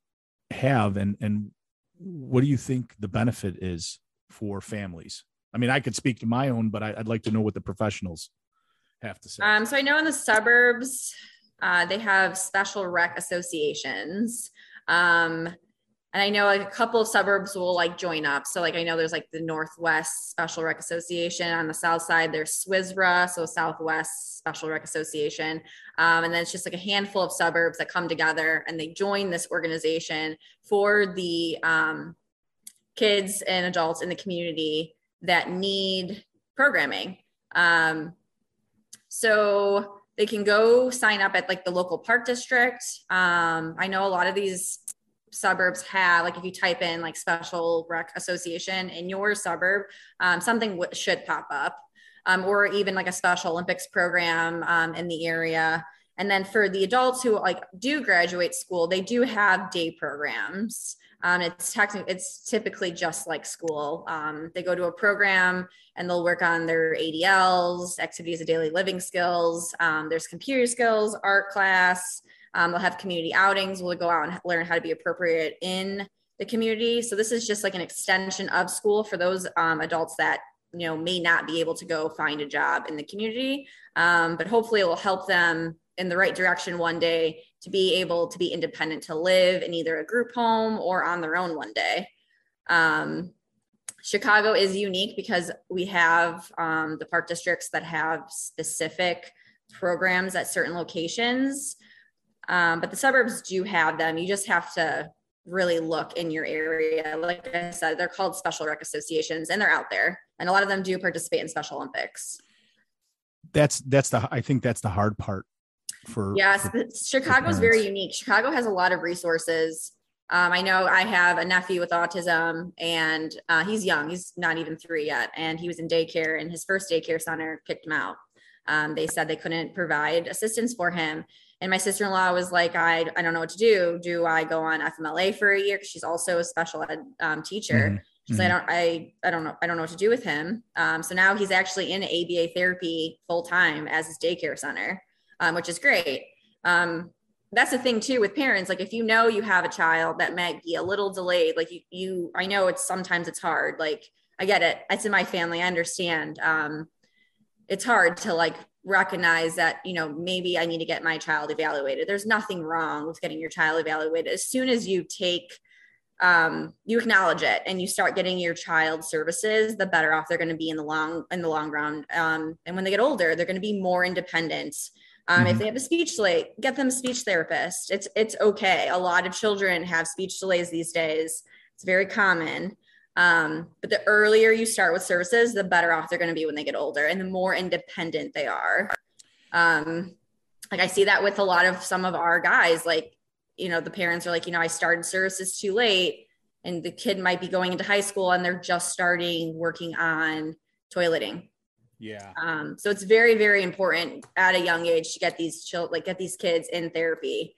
have, and and what do you think the benefit is for families? I mean, I could speak to my own, but I, would like to know what the professionals have to say. Um, so I know in the suburbs, uh, they have special rec associations. Um, and I know like a couple of suburbs will like join up. So like I know there's like the Northwest Special Rec Association on the south side. There's SWSRA, so Southwest Special Rec Association, um, and then it's just like a handful of suburbs that come together and they join this organization for the um, kids and adults in the community that need programming. Um, so they can go sign up at like the local park district. Um, I know a lot of these suburbs have like if you type in like special rec association in your suburb um, something w- should pop up um, or even like a special olympics program um, in the area and then for the adults who like do graduate school they do have day programs um, it's technically it's typically just like school um, they go to a program and they'll work on their adls activities of daily living skills um, there's computer skills art class um, they'll have community outings. We'll go out and learn how to be appropriate in the community. So this is just like an extension of school for those um, adults that you know may not be able to go find a job in the community, um, but hopefully it will help them in the right direction one day to be able to be independent to live in either a group home or on their own one day. Um, Chicago is unique because we have um, the park districts that have specific programs at certain locations. Um, but the suburbs do have them. You just have to really look in your area. Like I said, they're called special rec associations and they're out there. And a lot of them do participate in Special Olympics. That's that's the I think that's the hard part for Yes, for, Chicago's very unique. Chicago has a lot of resources. Um, I know I have a nephew with autism and uh, he's young. He's not even three yet. And he was in daycare and his first daycare center kicked him out. Um, they said they couldn't provide assistance for him. And my sister in law was like, I, I don't know what to do. Do I go on FMLA for a year? She's also a special ed um, teacher. Mm-hmm. She's mm-hmm. like, I don't, I, I don't know, I don't know what to do with him. Um, so now he's actually in ABA therapy full time as his daycare center, um, which is great. Um, that's the thing too with parents. Like if you know you have a child that might be a little delayed, like you, you, I know it's sometimes it's hard. Like I get it. It's in my family. I understand. Um, it's hard to like recognize that you know maybe i need to get my child evaluated there's nothing wrong with getting your child evaluated as soon as you take um, you acknowledge it and you start getting your child services the better off they're going to be in the long in the long run um, and when they get older they're going to be more independent um, mm-hmm. if they have a speech delay get them a speech therapist it's it's okay a lot of children have speech delays these days it's very common um, but the earlier you start with services, the better off they're going to be when they get older and the more independent they are. Um, like I see that with a lot of some of our guys, like, you know, the parents are like, you know, I started services too late and the kid might be going into high school and they're just starting working on toileting. Yeah. Um, so it's very, very important at a young age to get these children, like get these kids in therapy.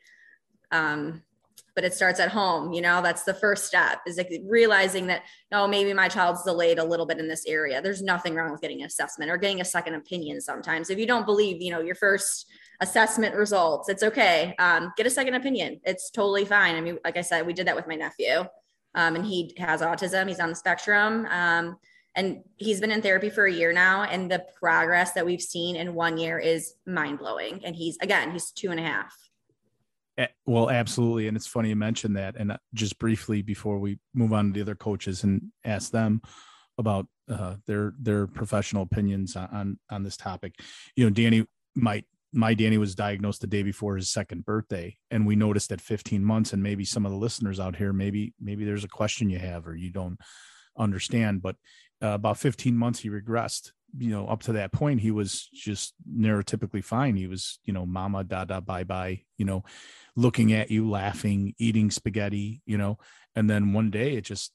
Um, but it starts at home you know that's the first step is like realizing that no oh, maybe my child's delayed a little bit in this area. There's nothing wrong with getting an assessment or getting a second opinion sometimes. If you don't believe you know your first assessment results it's okay. Um, get a second opinion. It's totally fine. I mean like i said we did that with my nephew. Um, and he has autism. He's on the spectrum. Um, and he's been in therapy for a year now and the progress that we've seen in one year is mind-blowing and he's again he's two and a half well, absolutely. And it's funny you mentioned that. And uh, just briefly before we move on to the other coaches and ask them about uh, their their professional opinions on on this topic. You know, Danny might my Danny was diagnosed the day before his second birthday, and we noticed at 15 months, and maybe some of the listeners out here, maybe maybe there's a question you have or you don't understand, but uh, about 15 months he regressed you know, up to that point, he was just neurotypically fine. He was, you know, mama, dada, bye bye, you know, looking at you, laughing, eating spaghetti, you know, and then one day it just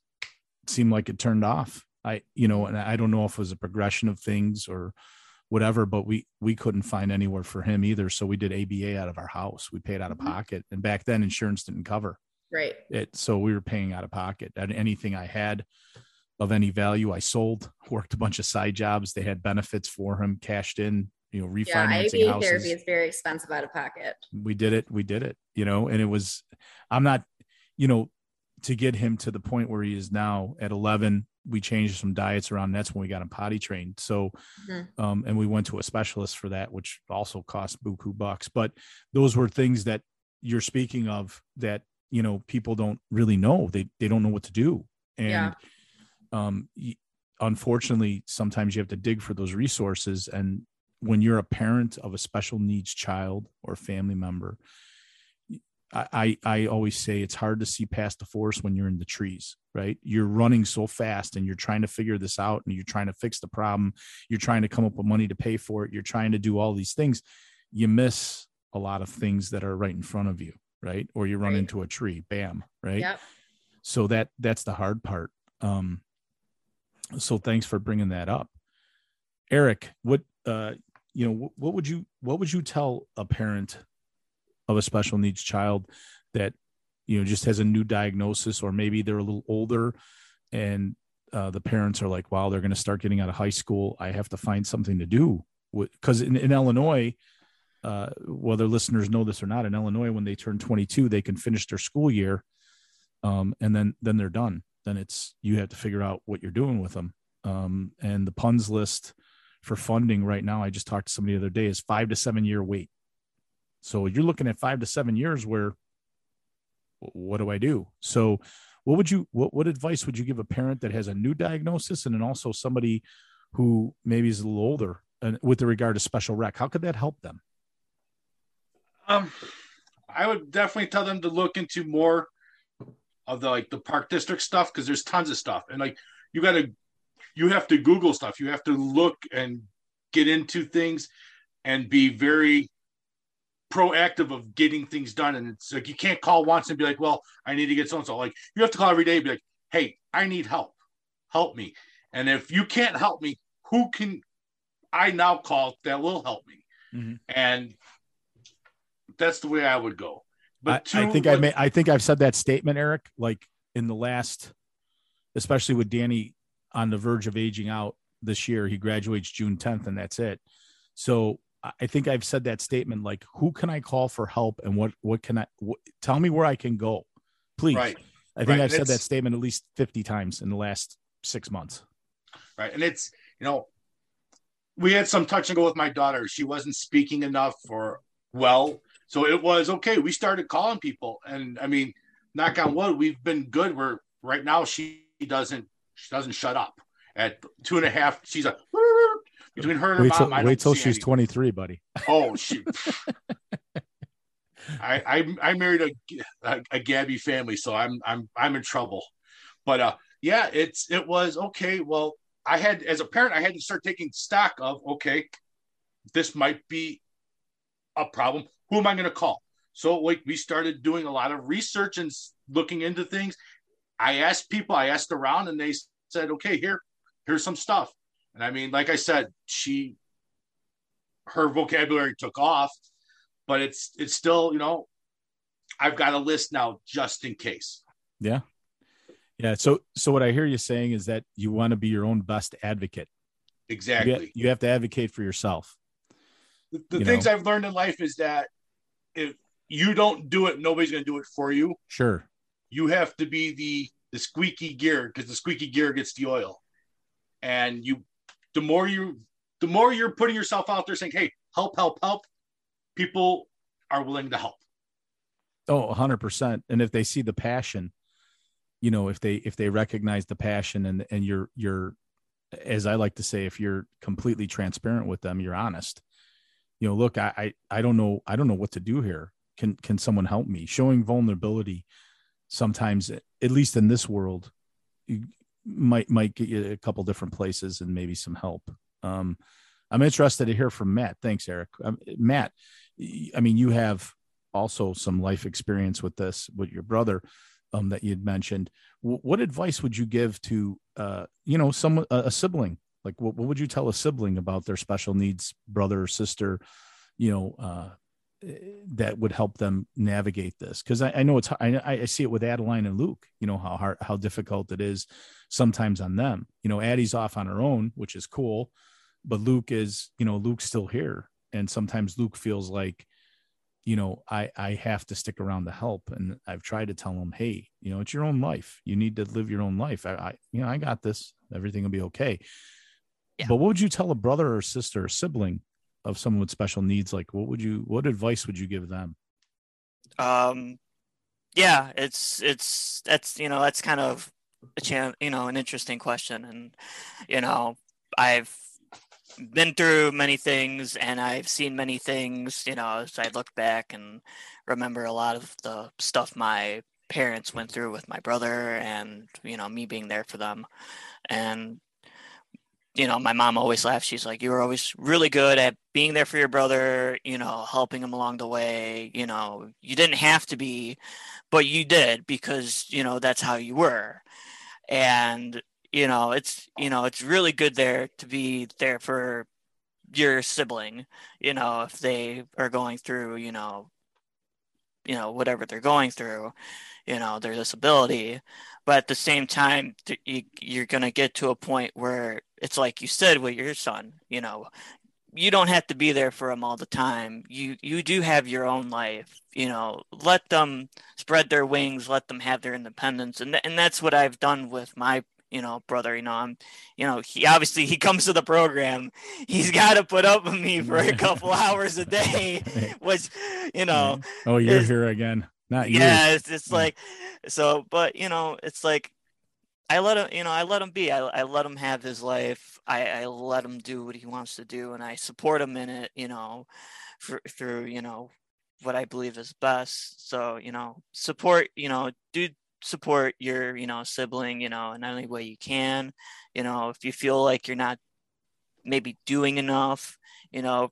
seemed like it turned off. I, you know, and I don't know if it was a progression of things or whatever, but we we couldn't find anywhere for him either. So we did ABA out of our house. We paid out of mm-hmm. pocket, and back then insurance didn't cover. Right. It so we were paying out of pocket. And anything I had of any value. I sold, worked a bunch of side jobs. They had benefits for him, cashed in, you know, refinancing yeah, houses. therapy is very expensive out of pocket. We did it. We did it, you know, and it was, I'm not, you know, to get him to the point where he is now at 11, we changed some diets around. That's when we got him potty trained. So, um, and we went to a specialist for that, which also cost buku bucks. But those were things that you're speaking of that you know people don't really know. They they don't know what to do, and Yeah. Um, unfortunately, sometimes you have to dig for those resources. And when you're a parent of a special needs child or family member, I, I always say it's hard to see past the forest when you're in the trees, right? You're running so fast and you're trying to figure this out and you're trying to fix the problem. You're trying to come up with money to pay for it. You're trying to do all these things. You miss a lot of things that are right in front of you, right? Or you run Right. into a tree, bam, right? Yep. so that that's the hard part um so thanks for bringing that up eric what uh you know what would you what would you tell a parent of a special needs child that you know just has a new diagnosis or maybe they're a little older and uh, the parents are like wow they're going to start getting out of high school i have to find something to do because in, in illinois uh, whether listeners know this or not in illinois when they turn 22 they can finish their school year um, and then then they're done. Then it's you have to figure out what you're doing with them. Um, and the PUNS list for funding right now, I just talked to somebody the other day, is five to seven year wait. So you're looking at five to seven years where what do I do? So what would you what what advice would you give a parent that has a new diagnosis and then also somebody who maybe is a little older and with regard to special rec? How could that help them? Um, I would definitely tell them to look into more of the like the park district stuff because there's tons of stuff and like you got to you have to Google stuff. You have to look and get into things and be very proactive of getting things done. And it's like you can't call once and be like, "Well, I need to get so and so." Like you have to call every day and be like, "Hey, I need help. Help me." And if you can't help me, who can I now call that will help me? Mhm. And that's the way I would go. I, But I two, think I may, I think I've said that statement, Eric, like in the last, especially with Danny on the verge of aging out this year. He graduates June 10th, and that's it. So I I think I've said that statement, like, who can I call for help, and what what can I what, tell me where I can go, please. right, I think right, I've said that statement at least 50 times in the last six months. right, and it's you know, we had some touch and go with my daughter. She wasn't speaking enough or well, so it was okay. We started calling people, and I mean, knock on wood, we've been good. We're right now. She doesn't she doesn't shut up at two and a half. She's a between her and her Wait till mom. I wait till she's 23, buddy. Oh shoot. I, I I married a, a a Gabby family, so I'm I'm I'm in trouble. But uh yeah, it's it was okay. Well, I had as a parent, I had to start taking stock of okay, this might be a problem. Who am I going to call? So like we started doing a lot of research and looking into things. I asked people, I asked around, and they said, okay, here, here's some stuff. And I mean, like I said, she her vocabulary took off, but it's it's still, you know, I've got a list now just in case. Yeah. Yeah. So so what I hear you saying is that you want to be your own best advocate. You, Exactly. you have to advocate for yourself. the the you things know. I've learned in life is that if you don't do it, nobody's going to do it for you. Sure. You have to be the the squeaky gear because the squeaky gear gets the oil. And you, the more you, the more you're putting yourself out there saying, "Hey, help, help, help," people are willing to help. Oh, 100%. And if they see the passion, you know, if they if they recognize the passion and and you're you're as I like to say if you're completely transparent with them, you're honest. You know, look, I I, I don't know I don't know what to do here. Can can someone help me? Showing vulnerability sometimes at least in this world might might get you a couple different places and maybe some help. Um I'm interested to hear from Matt. Thanks, Eric. Um, Matt, I mean, you have also some life experience with this with your brother um, that you'd mentioned. W- what advice would you give to uh, you know some a, a sibling? Like, what, what would you tell a sibling about their special needs brother or sister? You know, uh, eh, that would help them navigate this because I, I know it's I, I see it with Adeline and Luke. You know how hard how difficult it is sometimes on them. You know, Addie's off on her own, which is cool, but Luke is you know Luke's still here, and sometimes Luke feels like you know, I I have to stick around to help, and I've tried to tell them, hey, you know, it's your own life. You need to live your own life. I, I you know, I got this. Everything will be okay. Yeah. But what would you tell a brother or sister or sibling of someone with special needs? Like, what would you? What advice would you give them? Um, yeah, it's it's that's you know that's kind of a chan you know an interesting question, and you know I've been through many things and I've seen many things. You know, as I look back and remember a lot of the stuff my parents went through with my brother, and you know me being there for them, and you know, my mom always laughs. She's like, you were always really good at being there for your brother, you know, helping him along the way. You know, you didn't have to be, but you did because, you know, that's how you were. And, you know, it's, you know, it's really good there to be there for your sibling, you know, if they are going through, you know, you know, whatever they're going through, you know, their disability. But at the same time, you, you're going to get to a point where it's like you said with your son, you know, you don't have to be there for them all the time. You you do have your own life. You know, let them spread their wings, let them have their independence, and th- and that's what I've done with my you know brother. You know, I'm you know he obviously he comes to the program. He's got to put up with me for a couple hours a day, which you know. Oh, you're here again. Not you. Yeah, it's, it's like so, but you know, it's like I let him, you know, I let him be. I, I let him have his life. I, I let him do what he wants to do, and I support him in it. You know, for, through you know what I believe is best. So you know, support. You know, do support your you know sibling. You know, in any way you can. You know, if you feel like you're not maybe doing enough, you know,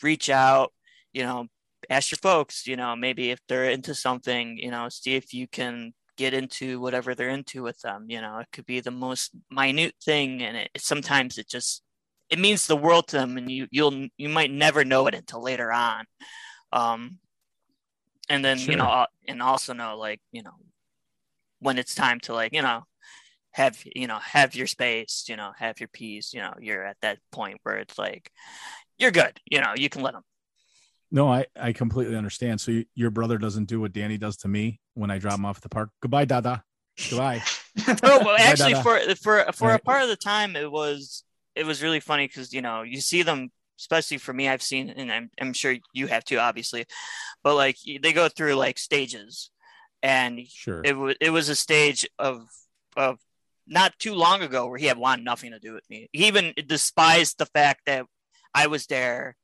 reach out. You know, ask your folks. You know, maybe if they're into something, you know, see if you can get into whatever they're into with them you know it could be the most minute thing and it sometimes it just it means the world to them and you you'll you might never know it until later on um and then Sure. you know uh, and also know like you know when it's time to like you know have you know have your space you know have your peace you know you're at that point where it's like you're good you know you can let them No, I, I completely understand. So you, your brother doesn't do what Danny does to me when I drop him off at the park. Goodbye, Dada. Goodbye. oh, well, actually, for for for a part of the time, it was it was really funny because you know you see them, especially for me, I've seen, and I'm I'm sure you have too, obviously, but like they go through like stages, and Sure. it was it was a stage of of not too long ago where he had wanted nothing to do with me. He even despised the fact that I was there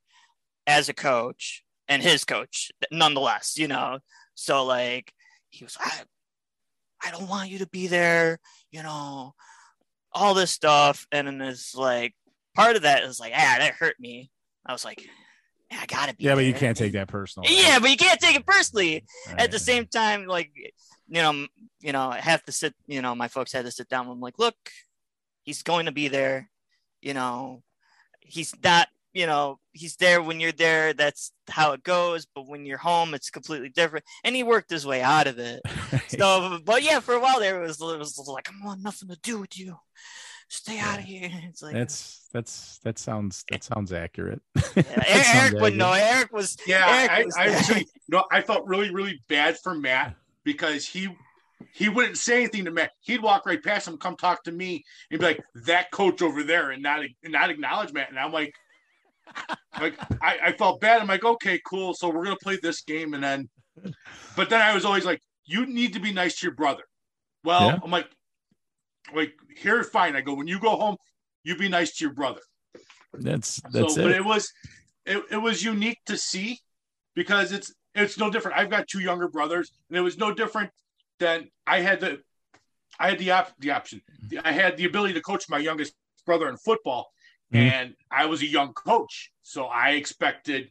as a coach and his coach, nonetheless. You know, so like he was, I, I don't want you to be there. You know, all this stuff, and then it's like part of that is like, ah, that hurt me. I was like, yeah, I gotta be. yeah, but you can't take that personal. Yeah, but you can't take it personally Right. at the same time, like you know, you know, I have to sit. You know, my folks had to sit down. I'm like, look, he's going to be there. You know, he's not. You know, he's there when you're there. That's how it goes. But when you're home, it's completely different. And he worked his way out of it. So, but yeah, for a while there, it was, it was like, I want nothing to do with you. Stay out of here. It's like that's that's that sounds that sounds accurate. yeah, That Eric, sounds Eric would know. Eric was Yeah, Eric I, was I there. actually no, I felt really, really bad for Matt because he he wouldn't say anything to Matt. He'd walk right past him, come talk to me, and be like, "That coach over there," and not and not acknowledge Matt. And I'm like, like I, I felt bad. I'm like, okay, cool. So we're gonna play this game, and then, but then I was always like, you need to be nice to your brother. Well, Yeah. I'm like, like here, fine. I go when you go home, you be nice to your brother That's that's so, but it. it was it, it was unique to see because it's it's no different. I've got two younger brothers, and it was no different than I had the I had the op- the option. Mm-hmm. I had the ability to coach my youngest brother in football, Mhm. and I was a young coach, so I expected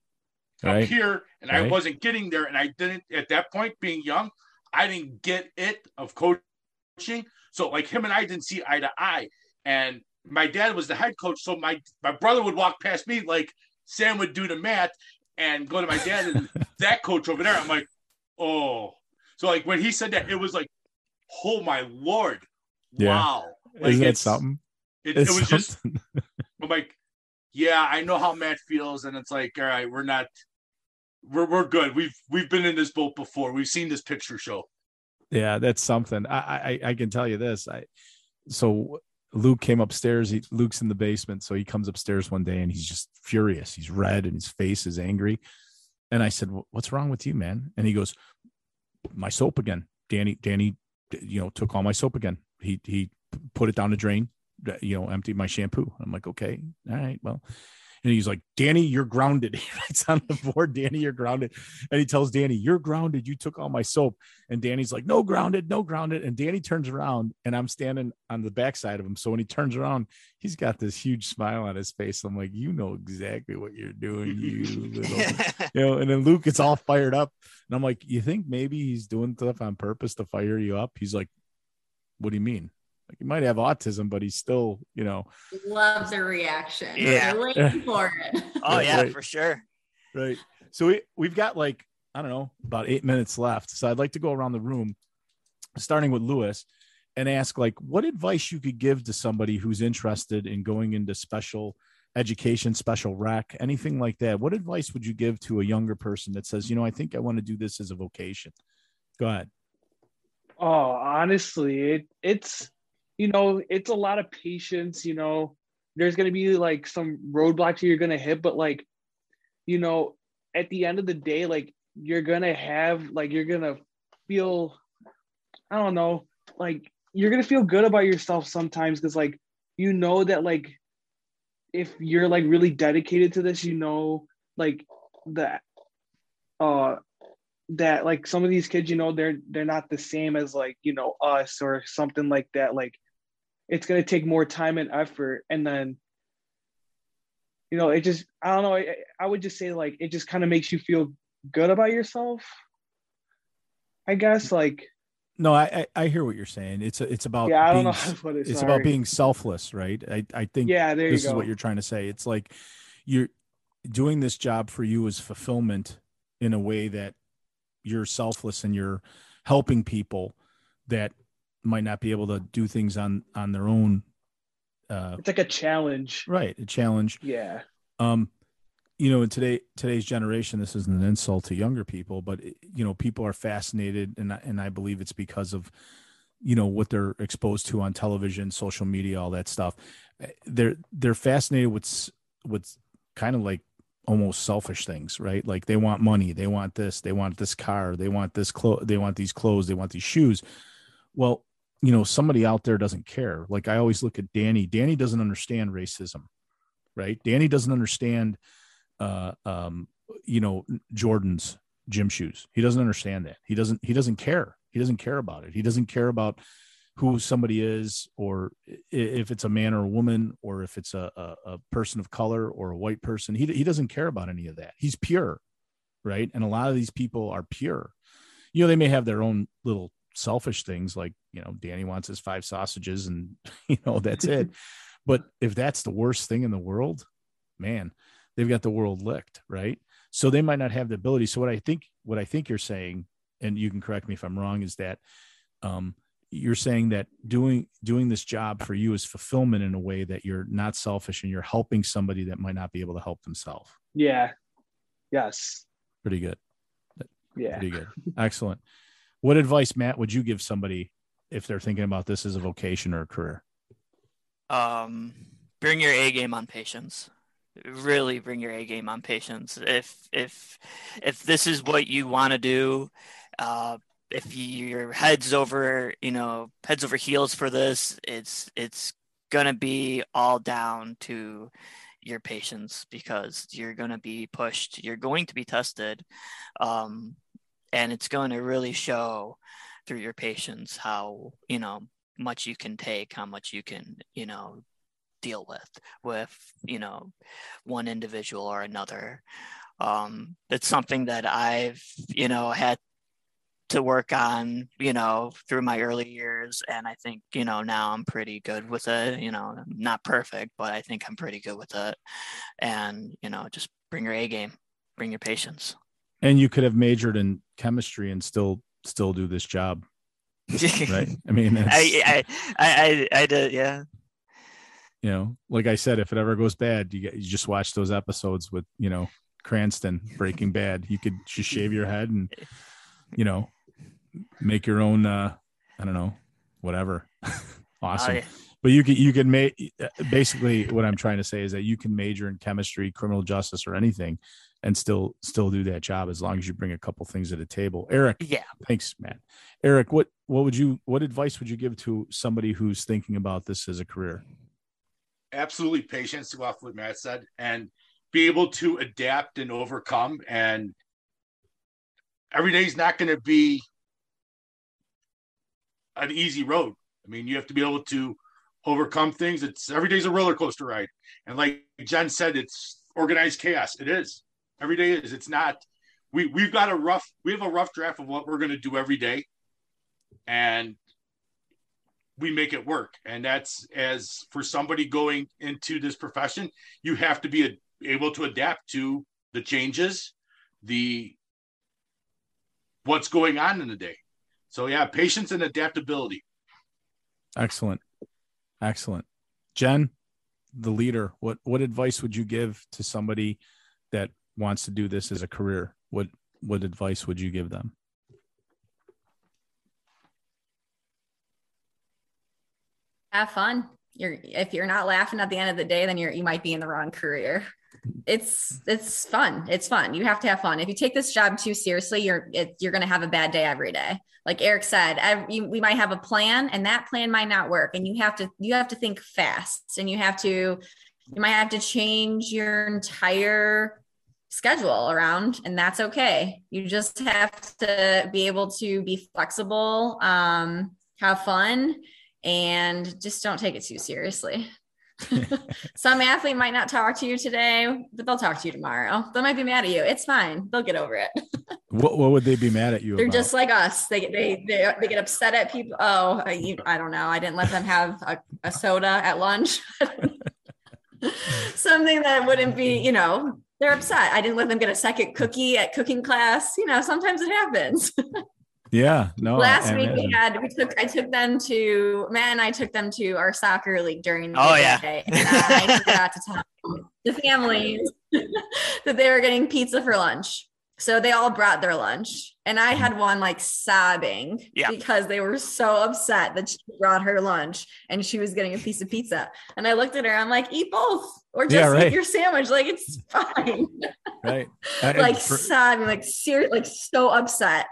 Right. up here, and I wasn't getting there, and I didn't at that point being young, I didn't get it of coaching. So like him and I didn't see eye to eye, and my dad was the head coach, so my my brother would walk past me like Sam would do to Matt, and go to my dad and that coach over there. I'm like, oh, so like when he said that, it was like, oh my lord, Yeah. wow, like Isn't that something? It, it was just something. I'm like, yeah, I know how Matt feels, and it's like, all right, we're not, we're we're good. We've we've been in this boat before. We've seen this picture show. Yeah, that's something. I I, I can tell you this. I so Luke came upstairs. He, Luke's in the basement, so he comes upstairs one day and he's just furious. He's red and his face is angry. And I said, "What's wrong with you, man?" And he goes, "My soap again. Danny, Danny, you know, took all my soap again. He he put it down the drain. You know, emptied my shampoo." I'm like, "Okay, all right, well." and he's like, Danny, you're grounded. He writes on the board, Danny, you're grounded. And he tells Danny, You're grounded. You took all my soap. And Danny's like, No grounded, no grounded. And Danny turns around and I'm standing on the backside of him. So when he turns around, he's got this huge smile on his face. I'm like, You know exactly what you're doing, you little, you know. And then Luke gets all fired up. And I'm like, You think maybe he's doing stuff on purpose to fire you up? He's like, What do you mean? Like he might have autism, but he's still, you know. Love the reaction. Yeah. They're waiting for it. Oh yeah, right. for sure. Right. So we we've got like I don't know about eight minutes left. So I'd like to go around the room, starting with Lewis, and ask like what advice you could give to somebody who's interested in going into special education, special rec, anything like that. What advice would you give to a younger person that says, you know, I think I want to do this as a vocation? Go ahead. Oh, honestly, it it's you know, it's a lot of patience, you know. There's gonna be like some roadblocks you're gonna hit, but like, you know, at the end of the day, like you're gonna have like you're gonna feel I don't know, like you're gonna feel good about yourself sometimes because like you know that like if you're like really dedicated to this, you know, like that uh that like some of these kids you know they're they're not the same as like you know us or something like that like it's going to take more time and effort and then you know it just i don't know i, I would just say like it just kind of makes you feel good about yourself i guess like No, I I, I hear what you're saying. It's a, it's about yeah i don't being, know how to put it it's about being selfless, right? I I think yeah there this you is what you're trying to say. It's like you're doing this job for you is fulfillment in a way that you're selfless and you're helping people that might not be able to do things on on their own. Uh, it's like a challenge right, a challenge. yeah Um, you know, in today today's generation, this isn't an insult to younger people, but you know, people are fascinated, and I- and I believe it's because of you know what they're exposed to on television, social media, all that stuff. They're they're fascinated with with kind of like almost selfish things, right? Like they want money, they want this, they want this car, they want this clothes, they want these clothes, they want these shoes. Well, you know, somebody out there doesn't care. Like I always look at Danny. Danny doesn't understand racism, right? Danny doesn't understand, uh, um, you know, Jordan's gym shoes. He doesn't understand that. He doesn't. He doesn't care. He doesn't care about it. He doesn't care about who somebody is, or if it's a man or a woman, or if it's a, a, a person of color or a white person. He he doesn't care about any of that. He's pure, right? And a lot of these people are pure. You know, they may have their own little selfish things, like you know, Danny wants his five sausages, and you know that's it. But if that's the worst thing in the world, man, they've got the world licked, right? So they might not have the ability. So what I think, what I think you're saying, and you can correct me if I'm wrong, is that um, you're saying that doing doing this job for you is fulfillment in a way that you're not selfish and you're helping somebody that might not be able to help themselves. yeah yes Pretty good. yeah Pretty good. Excellent. What advice, Matt, would you give somebody if they're thinking about this as a vocation or a career? Um, bring your A game on patience. Really bring your A game on patience. If if if this is what you want to do, uh, if your heads over, you know, heads over heels for this, it's it's gonna be all down to your patience because you're gonna be pushed. You're going to be tested, um, and it's going to really show through your patience how you know much you can take, how much you can, you know, deal with with, you know, one individual or another. Um, it's something that I've, you know, had to work on, you know, through my early years. And I think, you know, now I'm pretty good with it. You know, not perfect, but I think I'm pretty good with it. And, you know, just bring your A game, bring your patience. And you could have majored in chemistry and still still do this job, right? I mean, I, I, I, I, I did, yeah. you know, like I said, if it ever goes bad, you get, you just watch those episodes with you know Cranston, Breaking Bad. You could just shave your head and, you know, make your own. uh I don't know, whatever. awesome. Oh, yeah. But you can you can make basically what I'm trying to say is that you can major in chemistry, criminal justice, or anything, and still still do that job as long as you bring a couple things to the table. Eric, yeah. thanks, man. Eric, what what would you what advice would you give to somebody who's thinking about this as a career? absolutely patience to off what Matt said and be able to adapt and overcome. And every day is not going to be an easy road. I mean, you have to be able to overcome things. It's every day's a roller coaster ride. And like Jen said, it's organized chaos. It is. Every day is. It's not. We we've got a rough we have a rough draft of what we're going to do every day, and we make it work. And that's as for somebody going into this profession, you have to be a, able to adapt to the changes, the what's going on in the day. So yeah, patience and adaptability. Excellent, excellent. Jen, the leader, what what advice would you give to somebody that wants to do this as a career? What what advice would you give them? have fun. You're if you're not laughing at the end of the day then you're you might be in the wrong career. It's it's fun. It's fun. You have to have fun. If you take this job too seriously you're it, you're going to have a bad day every day. Like eric said every, we might have a plan and that plan might not work and you have to you have to think fast and you have to you might have to change your entire schedule around and that's okay you just have to be able to be flexible um, have fun and just don't take it too seriously. Some athlete might not talk to you today, but they'll talk to you tomorrow. They might be mad at you. It's fine. They'll get over it. what what would they be mad at you? They're about? just like us. They get they, they they get upset at people. Oh, you, I don't know. I didn't let them have a, a soda at lunch. Something that wouldn't be, you know, they're upset. I didn't let them get a second cookie at cooking class. You know, sometimes it happens. Yeah, no. Last I week we had we took I took them to Matt and I took them to our soccer league during the Oh, yeah. day, and I forgot to tell the families that they were getting pizza for lunch. So they all brought their lunch, and I mm-hmm. had one like sobbing Yeah. because they were so upset that she brought her lunch and she was getting a piece of pizza. And I looked at her, I'm like, eat both or just Yeah, right. eat your sandwich. Like it's mm. fine. right. I- like for, sobbing, like serious, like so upset.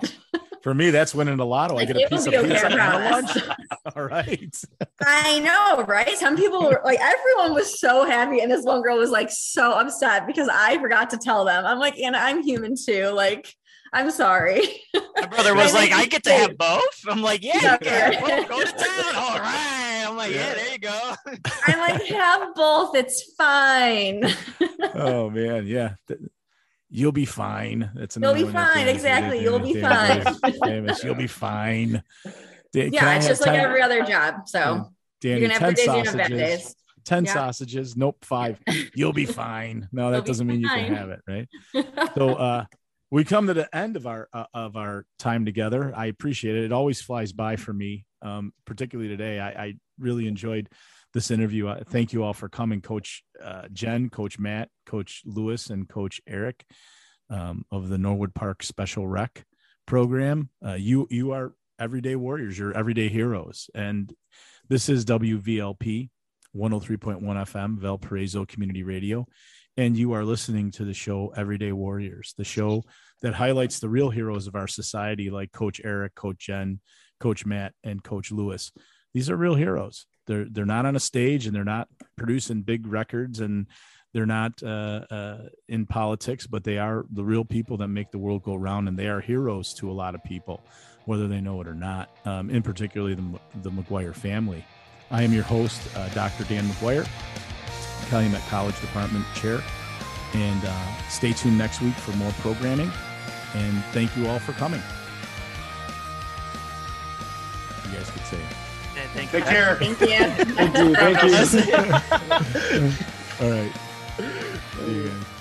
for me, that's winning the lotto. I get a piece of pizza lunch. All right. I know, right? Some people were like, everyone was so happy, and this one girl was like so upset because I forgot to tell them. I'm like, Anna, I'm human too. Like, I'm sorry. My brother was like, like I get to have both. I'm like, yeah, you Okay. Well, go to town. All right. I'm like, yeah, Yeah. there you go. I'm like, have both. It's fine. Oh man, yeah. You'll be fine. That's You'll be one that fine. Danny- Exactly. Danny- You'll be Danny fine. Famous. You'll be fine. Dan- yeah, it's have just like every other job. So Danny, you're gonna have 10 good days, you're gonna have bad sausages. days. 10 Yeah. sausages. Nope, five. You'll be fine. No, that doesn't mean you can have it, right? so uh we come to the end of our uh, of our time together. I appreciate it. It always flies by for me um particularly today. I, I really enjoyed this interview. Uh, thank you all for coming coach uh, jen coach matt coach lewis and coach eric um, of the norwood park special rec program. Uh, you you are everyday warriors. You're everyday heroes. And this is wvlp 103.1 fm valparaiso community radio and you are listening to the show Everyday Warriors, the show that highlights the real heroes of our society, like Coach Eric, Coach Jen, Coach Matt, and Coach Lewis. These are real heroes. They're they're not on a stage and they're not producing big records and they're not uh, uh, in politics, but they are the real people that make the world go round, and they are heroes to a lot of people, whether they know it or not. Um, in particularly the the McGuire family. I am your host, uh, Dr. Dan McGuire. Calumet College Department Chair. And uh, stay tuned next week for more programming. And thank you all for coming. You guys could say it. Yeah, thank Take you. care. Thank you. Thank you. Thank you. All right. See you guys.